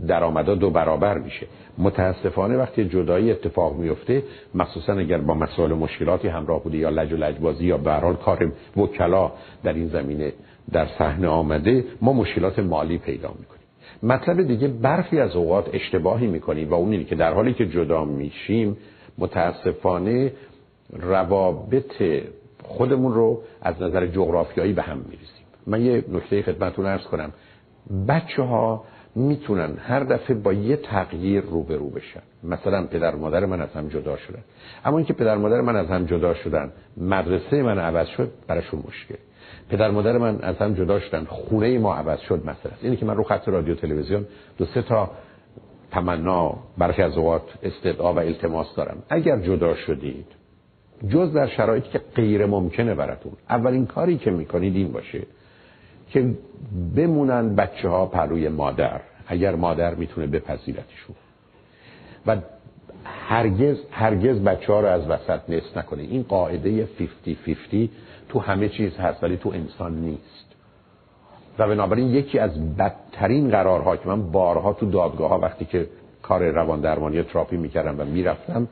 درآمدا دو برابر میشه. متاسفانه وقتی جدایی اتفاق میفته مخصوصا اگر با مسائل مشکلاتی همراه بوده یا لج و لجبازی یا به حال کار وکلا در این زمینه در صحنه آمده ما مشکلات مالی پیدا می‌کنیم. مطلب دیگه برخی از اوقات اشتباهی می‌کنیم و اون که در حالی که جدا میشیم متاسفانه روابط خودمون رو از نظر جغرافیایی به هم میریزیم. من یه نکته خدمتتون ارز کنم. بچه ها می‌تونن هر دفعه با یه تغییر روبرو بشن. مثلا پدر مادر من از هم جدا شدن. اما اینکه پدر مادر من از هم جدا شدن مدرسه من عوض شد براشون مشکل. پدر مادر من از هم جدا شدن خونه ما عوض شد مثلا اینه که من رو خط رادیو تلویزیون دو سه تا تمنا برخی از اوقات استدعا و التماس دارم. اگر جدا شدید جز در شرایطی که غیر ممکنه براتون. اولین کاری که می‌کنید این باشه که بمونن بچه ها پروی مادر اگر مادر می‌تونه بپذیرتشون. و هرگز هرگز بچه ها رو از وسط نصف نکنه این قاعده 50-50 تو همه چیز هست ولی تو انسان نیست. و بنابراین یکی از بدترین قرارها که من بارها تو دادگاه ها وقتی که کار روان درمانی تراپی می‌کردم و می‌رفتم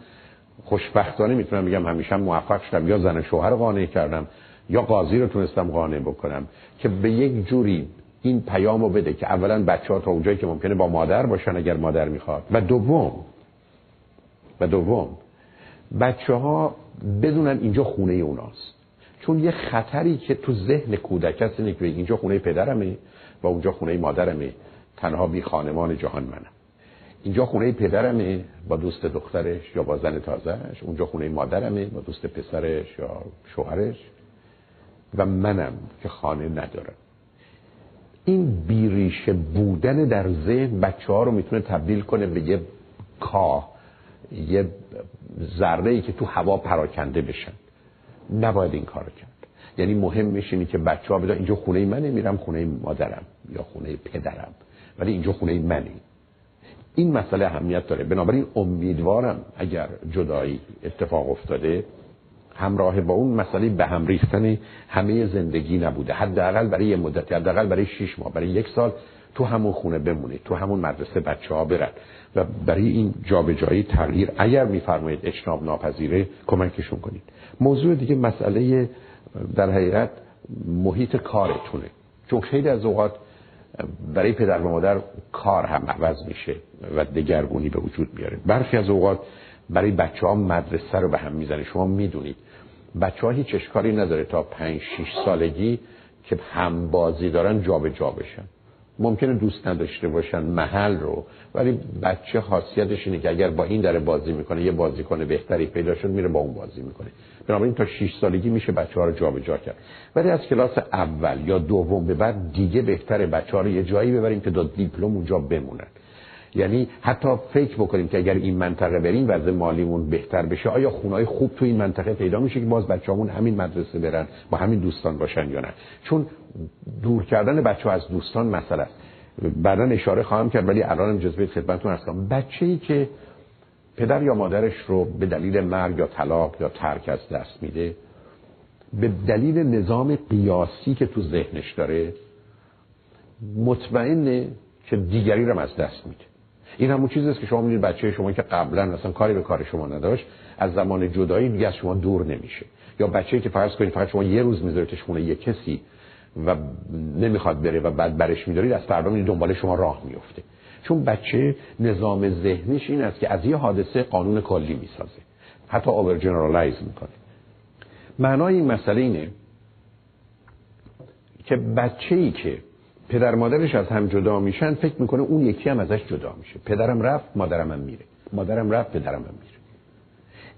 خوشبختانه می‌تونم بگم همیشه موفق شدم. یا زن شوهر قانع کردم یا قاضی رو تونستم قانع بکنم که به یک جوری این پیامو بده که اولا بچه ها تا اونجایی که ممکنه با مادر باشن اگر مادر می‌خواد. و دوم و دوم بچه ها بدونن اینجا خونه اوناست. چون یه خطری که تو ذهن کودک هست اینه که اینجا خونه پدرمه و اونجا خونه مادرمه. تنها بی خانمان جهان منم. اینجا خونه پدرمه با دوست دخترش یا با زن تازهش اونجا خونه مادرمه با دوست پسرش یا شوهرش و منم که خانه ندارم. این بیریشه بودن در ذهن بچه ها رو می‌تونه تبدیل کنه به یه کاه یه ذره ای که تو هوا پراکنده بشن. نباید این کار کرد. یعنی مهم میشینی که بچه ها بدن اینجا خونه منه میرم خونه مادرم یا خونه پدرم. ولی اینجا خونه منی این مسئله اهمیت داره. بنابراین امیدوارم اگر جدایی اتفاق افتاده همراه با اون مسئله به هم ریختن همه زندگی نبوده. حداقل برای یه مدتی حداقل برای 6 ماه برای یک سال تو همون خونه بمونید تو همون مدرسه بچه ها برن و برای این جابجایی تغییر. اگر میفرمایید اجناب ناپذیره کمکشون کنید. موضوع دیگه مسئله در حقیقت محیط کارتونه. چون خیلی از اوقات برای پدر و مادر کار هم عوض میشه و دگرگونی به وجود میاره. برخی از اوقات برای بچه ها مدرسه رو به هم می‌زنه. شما می‌دونید بچه ها هیچ اشکالی نداره تا پنج شیش سالگی که هم بازی دارن جابجا جا بشن. ممکنه دوست نداشته باشن محل رو ولی بچه خاصیتش اینه که اگر با این داره بازی می‌کنه یه بازیکن بهتری پیدا شد میره با اون بازی می‌کنه. بنابراین تا 6 سالگی میشه بچه ها رو جابجا کرد. ولی از کلاس اول یا دوم به بعد دیگه بهتره بچه ها رو یه جایی ببریم که تا دیپلم اونجا بمونن. یعنی حتی فکر بکنیم که اگر این منطقه بریم وضع مالیمون بهتر بشه. آیا خونهای خوب تو این منطقه پیدا میشه که باز بچه‌مون همین مدرسه برن با همین دوستان باشن یا نه؟ چون دور کردن بچه از دوستان مسئله است. بعدا اشاره خواهم کرد ولی الان اجازه خدمتتون هستم. بچه ای که پدر یا مادرش رو به دلیل مرگ یا طلاق یا ترک از دست میده به دلیل نظام قیاسی که تو ذهنش داره مطمئنه که دیگری رو از دست میده. این همون چیزی است که شما می‌دید بچه شما که قبلا مثلا کاری به کار شما نداشت از زمان جدایی دیگه از شما دور نمیشه. یا بچه‌ای که فرض کنید فقط شما یه روز میذارتش خونه یه کسی و نمی‌خواد بره و بعد برش میدارید از فردا می دنبال شما راه میفته چون بچه نظام ذهنیش این است که از یه حادثه قانون کلی می‌سازه. حتی اوور جنرالایز می‌کنه. معنای این مسئله اینه که بچه ای که پدر مادرش از هم جدا میشن فکر می‌کنه اون یکی هم ازش جدا میشه. پدرم رفت مادرم هم میره. مادرم رفت پدرم هم میره.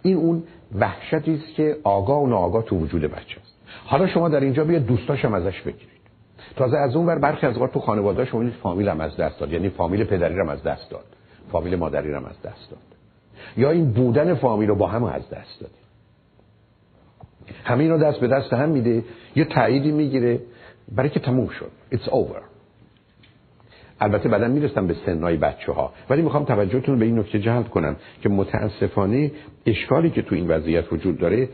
این اون وحشتی است که آگاه و ناآگاه تو وجود بچه است. حالا شما در اینجا بیا دوستاشم ازش بگیرید. تازه از اون بر برخی از اوقات تو خانواده شما فامیل هم از دست داد. یعنی فامیل پدری هم از دست داد. فامیل مادری هم از دست داد. یا این بودن فامیل رو با هم از دست داده. همین رو دست به دست هم میده. یه تاییدی می‌گیره. برای که تموم شد. It's over. البته بعدا می‌رسم به سنای بچه ها ولی می‌خوام توجهتون به این نکته جلب کنم که متاسفانه اشکالی که تو این وضعیت وجود داره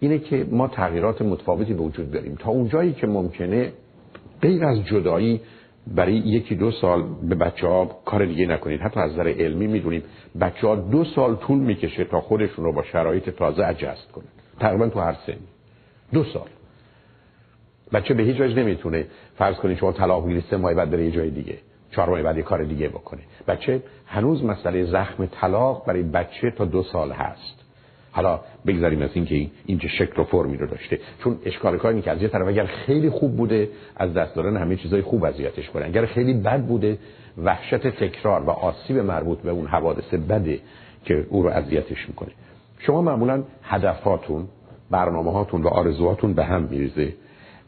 اینه که ما تغییرات متفاوتی به وجود داریم. تا اونجایی که ممکنه غیر از جدایی برای یکی دو سال به بچه ها کار دیگه نکنید. حتی از نظر علمی می‌دونیم بچه ها دو سال طول می‌کشه تا خودشون رو با شرایط تازه اجست کنن. تقریبا تو هر سنی. دو سال. بچه به هیچ وجه نمی‌تونه فرض کنید شما طلاق بگیرید سه ماه بعد بره یه جای دیگه چهار ماه بعد یه کار دیگه بکنه. بچه هنوز مسئله زخم طلاق برای بچه تا دو سال هست. حالا بگذاریم از اینکه این چه شکل و فرمی رو داشته. چون اشکال کاری که از یه طرف اگر خیلی خوب بوده از دست دادن همه چیزای خوب اذیتش کنه. اگر خیلی بد بوده وحشت تکرار و آسیب مربوط به اون حوادث بده که او رو اذیتش می‌کنه. شما معمولا هدفاتون برنامه هاتون و آرزوهاتون به هم میریزه.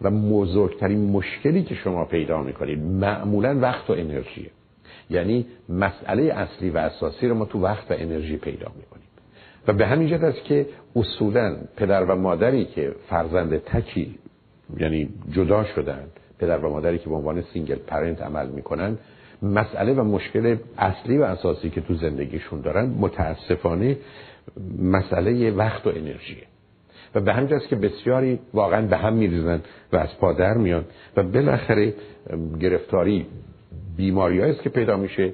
و بزرگترین مشکلی که شما پیدا می‌کنید معمولا وقت و انرژیه. یعنی مسئله اصلی و اساسی رو ما تو وقت و انرژی پیدا می‌کنیم. و به همین جهت است که اصولا پدر و مادری که فرزند تکی یعنی جدا شدن پدر و مادری که به عنوان single parent عمل می‌کنن مسئله و مشکل اصلی و اساسی که تو زندگیشون دارن متاسفانه مسئله وقت و انرژیه. و به همینه که بسیاری واقعا به هم میریزن و از پا در میان. و بالاخره گرفتاری بیماری است که پیدا میشه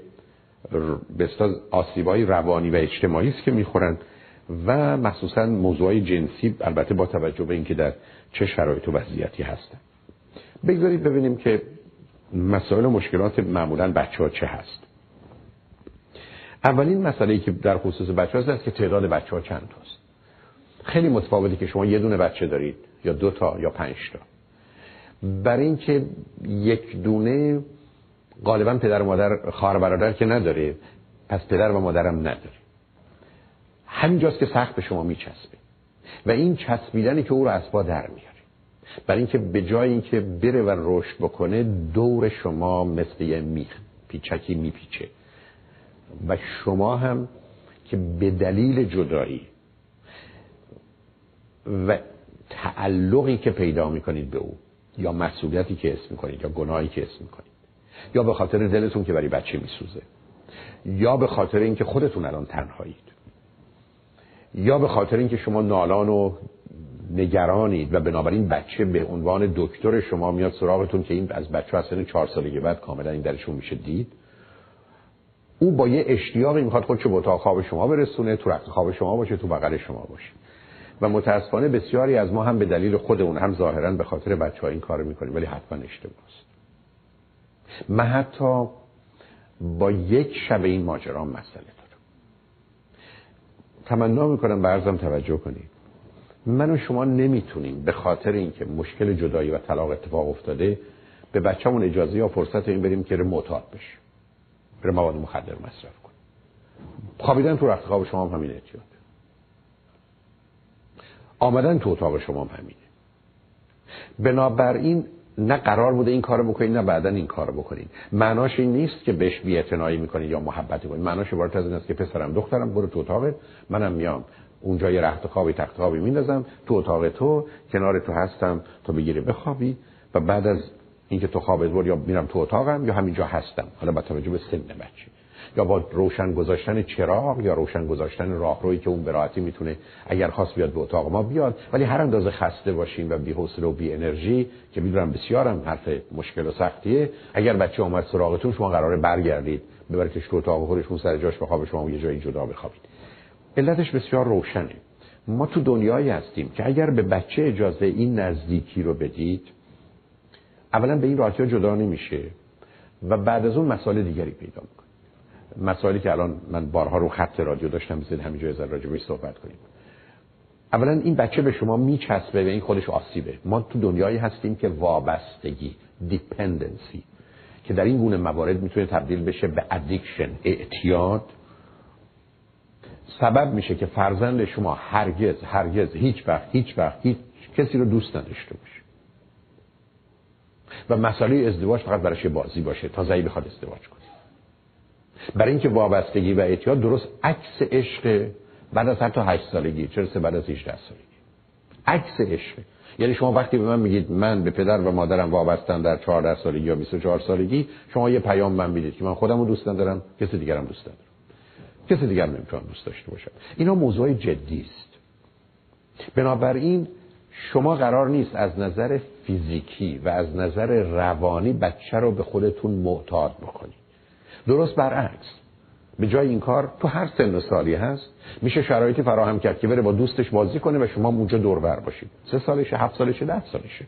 بسیار آسیبای روانی و اجتماعی است که می‌خورن و مخصوصا موضوع جنسی البته با توجه به اینکه در چه شرایط و وضعیتی هستن. بگذارید ببینیم که مسائل و مشکلات معمولا بچه ها چه هست. اولین مسئله که در خصوص بچه هست که تعداد بچه ها چند هست. خیلی متفاوتی که شما یه دونه بچه دارید یا دو تا یا پنج تا. برای اینکه یک دونه غالبا پدر و مادر خواهر برادر که نداره پس پدر و مادرم نداره. همینجاست که سخت به شما میچسبه. و این چسبیدنی که او رو از در میاره. برای اینکه به جای اینکه بره و رشد بکنه دور شما مثل یه میخ پیچکی میپیچه. و شما هم که به دلیل جدایی و تعلقی که پیدا می‌کنید به او یا مسئولیتی که اسم می‌کنید یا گناهی که اسم می‌کنید یا به خاطر دلتون که برای بچه میسوزه یا به خاطر اینکه خودتون الان تنهایید یا به خاطر اینکه شما نالان و نگرانید و بنابراین بچه به عنوان دکتر شما میاد سراغتون که این از بچه از سن چهار سالگی بعد کاملا این درشون میشه دید. او با یه اشتیاقی می‌خواد خودشو به اتاق خواب شما برسونه تو رخت خواب شما باشه تو بغل شما باشه. و متاسفانه بسیاری از ما هم به دلیل خودمون هم ظاهرا به خاطر بچه ها این کار می‌کنیم ولی حتما اشتباه است. من حتی با یک شب این ماجرا مسئله دارم. تمنا می‌کنم به توجه کنید. من و شما نمی‌تونیم به خاطر اینکه مشکل جدایی و طلاق اتفاق افتاده به بچه‌مون اجازه یا فرصت این بریم که معتاد بشه بره مواد مخدر مصرف کنه خوابیدن تو رخت خواب شما هم همین احتیاط. آمدن تو اتاق شما هم همینه بنابراین نه قرار بوده این کارو بکنید نه بعدا این کارو بکنید معناش این نیست که بهش بی‌اعتنایی می‌کنید یا محبت کنید معناش عبارت از این است که پسرم دخترم برو تو اتاقت منم میام. اونجا یه رخت خوابی تخت خوابی میندازم. تو اتاق تو کنار تو هستم. تا بگیری بخوابی. و بعد از اینکه تو خوابت برد یا میرم تو اتاقم یا همینجا هستم. حالا با توجه به سن بچه. یا با روشن گذاشتن چراغ یا روشن گذاشتن راهرویی که اون براحتی می‌تونه اگر خواست بیاد به اتاق ما بیاد ولی هر اندازه خسته باشین و بی حوصله و بی انرژی که می‌دونم بسیارم حرف مشکل و سختیه. اگر بچه اومد سراغتون شما قراره برگردید ببرتش تو اتاق خودشون سر جاش بخوابه شما یه جایی جدا بخوابید. علتش بسیار روشنه. ما تو دنیایی هستیم که اگر به بچه اجازه این نزدیکی رو بدید اولا به این راحتی جدا نمیشه و بعد از اون مسائل دیگری پیدا می‌کنه. مسائلی که الان من بارها رو خط رادیو داشتم بذارید همینجا راجبش صحبت کنیم. اولا این بچه به شما میچسبه و این خودش آسیبه. ما تو دنیایی هستیم که وابستگی dependency که در این گونه موارد می‌تونه تبدیل بشه به addiction اعتیاد. سبب میشه که فرزند شما هرگز هرگز هیچ وقت هیچ وقت هیچ کسی رو دوست نداشته باشه. و مسئله ازدواج فقط براش بازی باشه تا زایی بخواد ازدواج کنه. برای اینکه وابستگی و اعتیاد درست عکس عشق بعد از حتی 8 سالگی چرا بعد از 18 سالگی؟ عکس عشق. یعنی شما وقتی به من میگید من به پدر و مادرم وابستم در 14 سالگی یا 24 سالگی شما یه پیام من می‌دید که من خودم رو دوست ندارم کسی دیگرم دوست ندارم. کسی دیگر نمی‌تونم دوست داشته باشم. اینا موضوع جدی است. بنابراین شما قرار نیست از نظر فیزیکی و از نظر روانی بچه رو به خودتون معتاد بکنید. درست برعکس. به جای این کار تو هر سن و سالی هست میشه شرایطی فراهم کرد که بره با دوستش بازی کنه و شما اونجا دوربر باشید. سه سالشه هفت سالشه ده سالشه.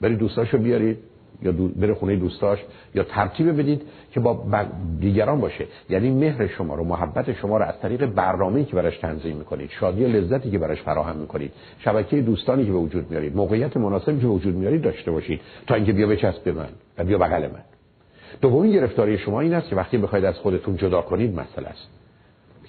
بری دوستاشو بیارید یا دو بره خونه دوستاش یا ترتیب بدید که با دیگران باشه. یعنی مهر شما رو محبت شما رو از طریق برنامه‌ای که براش تنظیم می‌کنید شادی لذتی که براش فراهم می‌کنید شبکه دوستانی که به وجود میارید موقعیت مناسبی که به وجود میارید داشته باشید تا اینکه بیا بچسب به من و بیا بغل من. دومین گرفتاری شما این است که وقتی بخواید از خودتون جدا کنید مسئله است.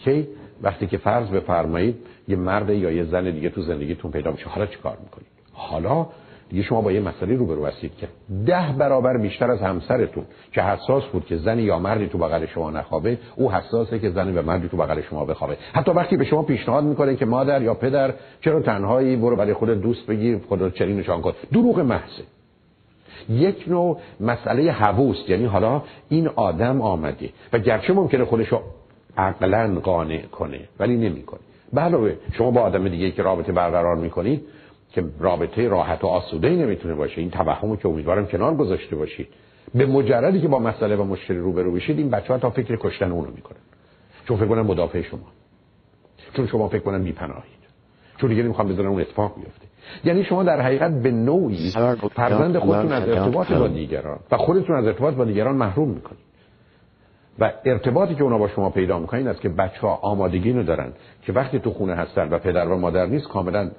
کی وقتی که فرض بفرمایید یه مرد یا یه زن دیگه تو زندگیتون پیدا میشه حالا چیکار می‌کنید؟ حالا دیگه شما با یه مسئله روبرو هستید که ده برابر بیشتر از همسرتون که حساس بود که زنی یا مردی تو بغل شما نخوابه او حساسه که زنی و مردی تو بغل شما بخوابه. حتی وقتی به شما پیشنهاد می‌کنه که مادر یا پدر چرا تنهایی برو برای خودت دوست بگیر خودت چنین نشان کن دروغ محضه. یک نوع مسئله حووست یعنی حالا این آدم آمده و گرچه ممکنه خودشو عقلا قانع کنه ولی نمی‌کنه. علاوه شما با آدم دیگه که رابطه برقرار می‌کنید که رابطه راحت و آسوده ای نمی‌تونه باشه این توهمو که امیدوارم کنار گذاشته باشید به مجردی که با مسئله و مشکل روبرو بشید این بچه ها تا فکر کشتن اونو می‌کنن. چون فکر کنن مدافع شما. چون شما فکر کنن میپناهید چون دیگه نمی‌خوام بذارن اون اتفاق بیفته. یعنی شما در حقیقت به نوعی فرزند خودتون از ارتباط با دیگران و خودتون از ارتباط با دیگران محروم می‌کنید. و ارتباطی که اونا با شما پیدا می‌کنین است که بچه ها آمادگی رو دارن که وقتی تو خونه هستن و پدر و مادر نیست کاملا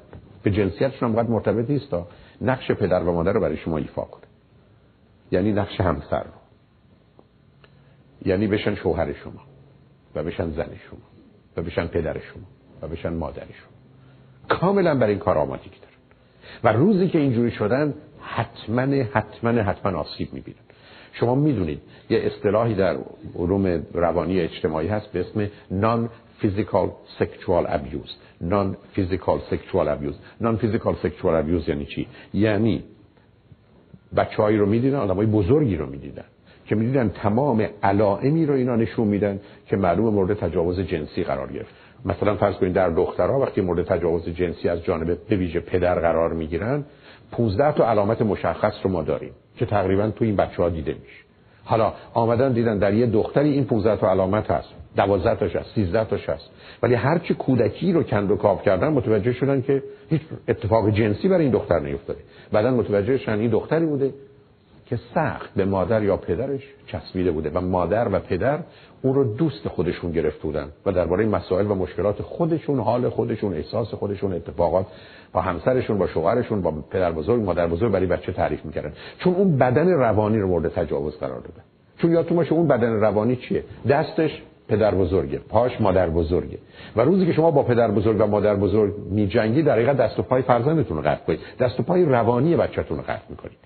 به جنسیتشون هم مرتبط نیست تا نقش پدر و مادر رو برای شما ایفا کنه. یعنی نقش همسر رو. یعنی بشن شوهر شما و بشن زن شما و بشن پدر شما و بشن مادر شما. کاملا برای این کار آمادگی و روزی که اینجوری شدن حتما حتما حتما آسیب می‌بینن. شما می‌دونید یه اصطلاحی در علوم روانی اجتماعی هست به اسم نان physical sexual abuse. Non physical sexual abuse. Non physical sexual abuse یعنی چی؟ یعنی بچه‌هایی رو می‌دیدن آدمای بزرگی رو می‌دیدن که می‌دیدن تمام علائمی رو اینا نشون میدن که معلوم مورد تجاوز جنسی قرار گرفت. مثلا فرض کنید در دخترها وقتی مورد تجاوز جنسی از جانب به ویژه پدر قرار می‌گیرن 15 تا علامت مشخص رو ما داریم که تقریبا تو این بچه ها دیده میشه. حالا آمدن دیدن در یه دختری این 15 تا علامت هست 12 تاش هست 13 تاش هست. ولی هر چی کودکی رو کند و کاف کردن متوجه شدن که هیچ اتفاق جنسی برای این دختر نیفتاده. بعدا متوجه شدن این دختری بوده که سخت به مادر یا پدرش چسبیده بوده و مادر و پدر اون رو دوست خودشون گرفته بودن و درباره مسائل و مشکلات خودشون حال خودشون احساس خودشون اتفاقات با همسرشون با شوهرشون با پدر بزرگ مادر بزرگ برای بچه تعریف می‌کردن. چون اون بدن روانی رو مورد تجاوز قرار داده چون یادتون باشه اون بدن روانی چیه؟ دستش پدر بزرگه پاش مادر بزرگه و روزی که شما با پدر بزرگ و مادر بزرگ می جنگی در حقیقت دست و پای فرزندتون رو قطع کنید. دست و پای روانی بچه‌تون رو قطع می‌کنید.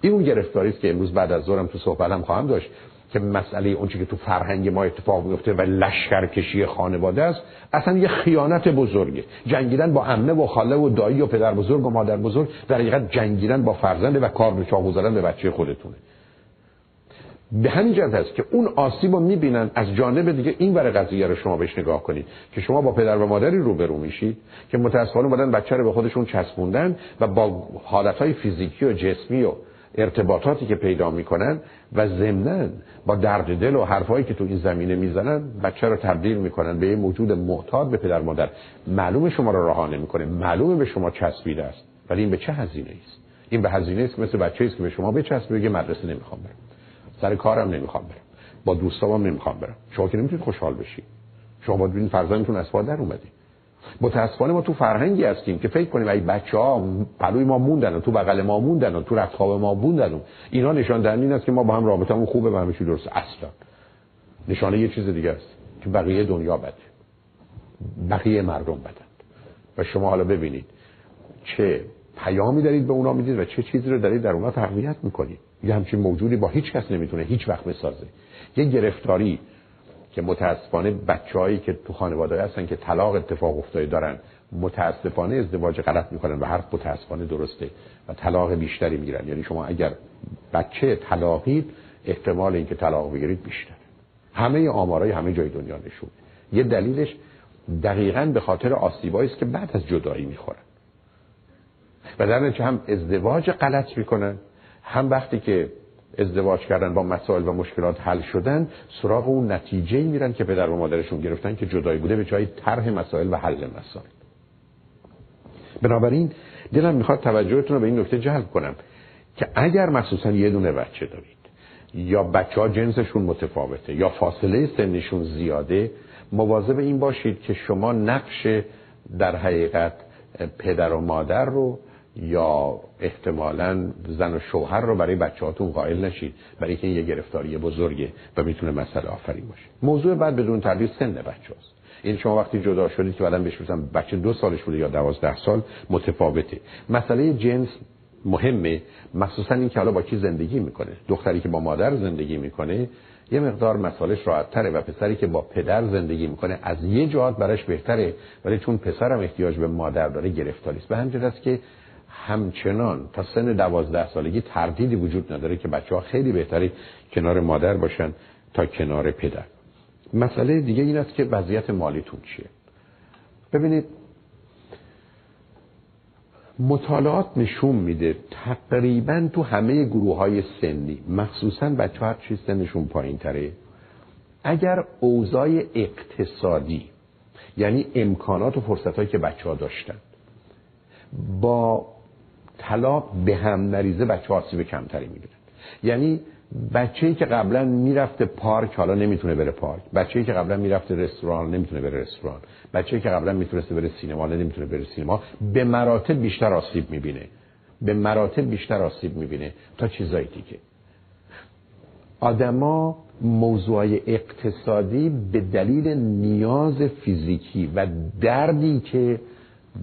این اون گرفتاری است که امروز بعد از ظهرم تو صحبتم خواهم داشت. که مسئله اون که تو فرهنگ ما اتفاق میفته و لشکرکشی خانواده است اصلا یه خیانت بزرگه. جنگیدن با عمه و خاله و دایی و پدر بزرگ و مادر بزرگ در حقیقت جنگیدن با فرزند و کار به چاقو به بچه خودتونه. به همین جهت هست که اون آسیب رو می‌بینن از جانب دیگه این ور قضیه رو شما بهش نگاه کنید که شما با پدر و مادری روبرو میشید که متاسفانه بودن بچه رو به خودشون چسبوندن و با حالتهای فیزیکی و جسمی و ارتباطاتی که پیدا می‌کنن و ضمنا با درد دل و حرفایی که تو این زمینه می‌زنن بچه رو تبدیل می‌کنن به یه موجود معتاد به پدر مادر. معلوم شما رو رها نمی‌کنه معلومه به شما چسبیده است. ولی این به چه هزینه است؟ این به هزینه است مثل بچه است که به شما بچسبه بگه مدرسه نمی‌خوام برم. سر کارم نمی‌خوام برم. با دوستام نمی‌خوام برم. شما که نمی‌تونید خوشحال بشید شما باید ببینید فرزندتون از در اومدی متاسفانه ما تو فرهنگی هستیم که فکر کنیم ای بچه ها پلوی ما موندن تو بغل ما موندن و تو رختخواب ما موندن. اینا نشان دهنده این است که ما با هم رابطمون خوبه و چی درست. اصلا. نشانه یه چیز دیگه است که بقیه دنیا بده. بقیه مردم بدن. و شما حالا ببینید چه پیامی دارید به اونا می‌دید و چه چیزی رو دارید در اونا تقویت می‌کنید. یه همچین موجودی با هیچ کس نمی‌تونه هیچ وقت بسازه. یه گرفتاری که متاسفانه بچههایی که تو خانواده هستن که طلاق اتفاق افتاده دارن متاسفانه ازدواج غلط می‌کنن و حرف متاسفانه درسته و طلاق بیشتری می‌گیرن. یعنی شما اگر بچه طلاقید احتمال اینکه طلاق بگیرید بیشتر همه آمارای همه جای دنیا نشون یه دلیلش دقیقا به خاطر آسیبایی است که بعد از جدایی می‌خورن. و در هم ازدواج غلط می‌کنن. هم وقتی که ازدواج کردن با مسائل و مشکلات حل شدن سراغ اون نتیجه میرن که پدر و مادرشون گرفتن که جدایی بوده به جای طرح مسائل و حل مسائل. بنابراین دلم می‌خواد توجهتون رو به این نکته جلب کنم که اگر مخصوصا یه دونه بچه دارید یا بچه ها جنسشون متفاوته یا فاصله سنشون زیاده مواظب این باشید که شما نقش در حقیقت پدر و مادر رو یا احتمالا زن و شوهر رو برای بچهاتون قائل نشید. برای که یه گرفتاری بزرگه و می‌تونه مسئله آفرین باشه. موضوع بعد بدون تردید سن بچه هست. این شما وقتی جدا شدید که بعدم بهش بچه دو سالش بوده یا دوازده سال متفاوته. مسئله جنس مهمه. مخصوصا این که حالا با کی زندگی می‌کنه. دختری که با مادر زندگی می‌کنه یه مقدار مسائلش راحت تره و پسری که با پدر زندگی می‌کنه از یه جهات براش بهتره. ولی چون پسرم احتیاج به مادر داره گرفتاری است به همین است که همچنان تا سن دوازده سالگی تردیدی وجود نداره که بچه ها خیلی بهتری کنار مادر باشن تا کنار پدر. مسئله دیگه این است که وضعیت مالیتون چیه؟ ببینید مطالعات نشون میده تقریبا تو همه گروه های سنی مخصوصا بچه هر چیز سنشون پایین تره اگر اوضاع اقتصادی یعنی امکانات و فرصت هایی که بچه ها داشتن با طلاق به هم نریزه بچه آسیب کمتری می‌بینن یعنی بچه‌ای که قبلا می‌رفته پارک حالا نمی‌تونه بره پارک. بچه‌ای که قبلا می‌رفته رستوران نمی‌تونه بره رستوران. بچه‌ای که قبلا می‌تونسته بره سینما نمی‌تونه بره سینما. به مراتب بیشتر آسیب می‌بینه. به مراتب بیشتر آسیب می‌بینه. تا چیزایی دیگه. آدما موضوع اقتصادی به دلیل نیاز فیزیکی و دردی که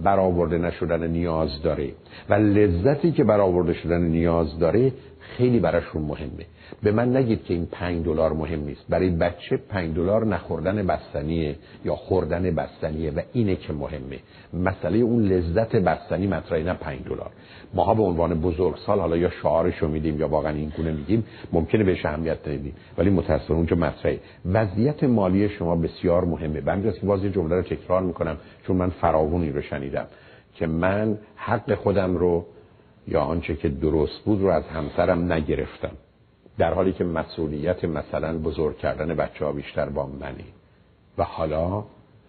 برآورده نشدن نیاز داره. و لذتی که برآورده شدن نیاز داره خیلی براشون مهمه. به من نگید که این پنج دلار مهم نیست. برای بچه پنج دلار نخوردن بستنیه یا خوردن بستنیه و اینه که مهمه. مسئله اون لذت بستنی مطرحه نه پنج دلار. ماها به عنوان بزرگسال حالا یا شعارشو میدیم یا واقعا این گونه میگیم ممکنه بهش اهمیت ندیم. ولی متاسفانه اونجا مطرحه. وضعیت مالی شما بسیار مهمه. به که باز یه جمله رو تکرار می‌کنم چون من فراوونی رو شنیدم. که من حق خودم رو یا آنچه که درست بود رو از همسرم نگرفتم. در حالی که مسئولیت مثلا بزرگ کردن بچه ها بیشتر با منی و حالا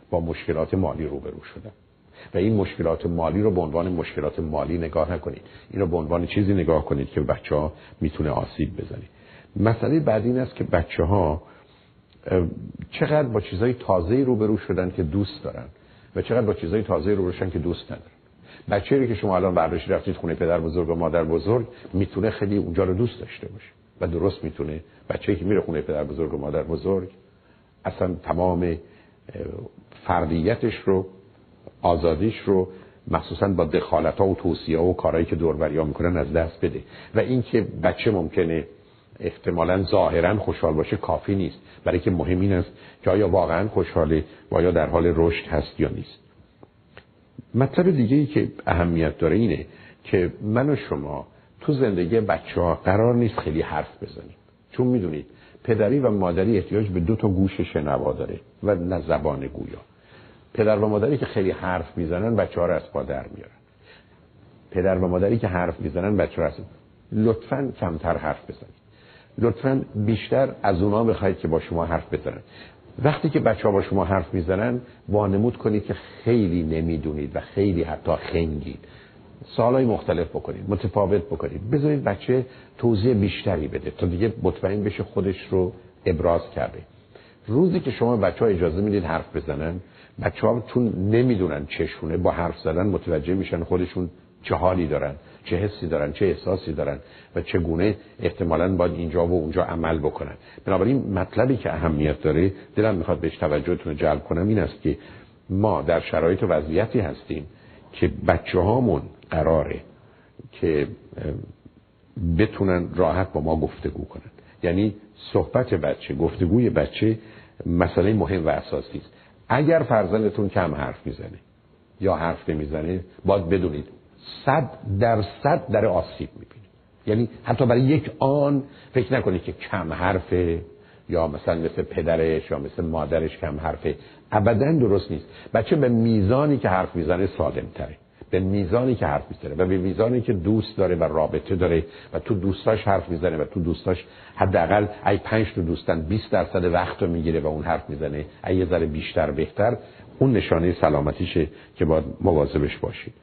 با مشکلات مالی روبرو شدم. و این مشکلات مالی رو به عنوان مشکلات مالی نگاه نکنید. این رو به عنوان چیزی نگاه کنید که بچه ها می‌تونه آسیب بزنید مسئله بعد این است که بچه ها چقدر با چیزهای تازه روبرو شدن که دوست دارن و چقدر با چیزهای تازه روبرو شدن که دوست ندارن. بچه‌ای که شما الان برداشت رفتید خونه پدر بزرگ و مادر بزرگ می‌تونه خیلی اونجا رو دوست داشته باشه. و درست می‌تونه بچه‌ای که میره خونه پدر بزرگ و مادر بزرگ اصلا تمام فردیتش رو آزادیش رو مخصوصا با دخالت ها و توصیه ها و کارهایی که دوروریا می‌کنن از دست بده. و اینکه بچه ممکنه احتمالا ظاهرا خوشحال باشه کافی نیست. برای که مهم این است که آیا واقعا خوشحاله و آیا در حال رشد هست یا نیست. مطلب دیگه ای که اهمیت داره اینه که من و شما تو زندگی بچه ها قرار نیست خیلی حرف بزنیم چون می‌دونید پدری و مادری احتیاج به دو تا گوش شنوا داره و نه زبان گویا. پدر و مادری که خیلی حرف می‌زنن بچه ها رو از پا در میارن. پدر و مادری که حرف می‌زنن بچه ها از لطفا کمتر حرف بزنید. لطفا بیشتر از اونا بخواید که با شما حرف بزنن. وقتی که بچه ها با شما حرف می‌زنن وانمود کنید که خیلی نمی‌دونید و خیلی حتی خنگید. سوالای مختلف بکنید متفاوت بکنید. بذارید بچه توضیح بیشتری بده تا دیگه مطمئن بشه خودش رو ابراز کرده. روزی که شما بچه ها اجازه می‌دید حرف بزنن بچه ها چون نمی‌دونن چشونه با حرف زدن متوجه میشن خودشون چه حالی دارن چه حسی دارن چه احساسی دارن و چگونه احتمالا باید اینجا و اونجا عمل بکنن. بنابراین مطلبی که اهمیت داره دلم می‌خواد بهش توجهتون جلب کنم این است که ما در شرایط و وضعیتی هستیم که بچه هامون قراره که بتونن راحت با ما گفتگو کنن. یعنی صحبت بچه گفتگوی بچه مسئله مهم و اساسی است. اگر فرزندتون کم حرف می‌زنه یا حرف نمی‌زنه باید بدونید صد درصد در آسیب می‌بینید یعنی حتی برای یک آن فکر نکنید که کم حرفه یا مثلا مثل پدرش یا مثل مادرش کم حرفه. ابدا درست نیست. بچه به میزانی که حرف می‌زنه سالم تره به میزانی که حرف می‌زنه و به میزانی که دوست داره و رابطه داره و تو دوستاش حرف می‌زنه و تو دوستاش حداقل ای پنج تا دوستن 20 درصد وقت می‌گیره و اون حرف می‌زنه ای یه ذره بیشتر بهتر اون نشانه سلامتیشه که باید مواظبش باشید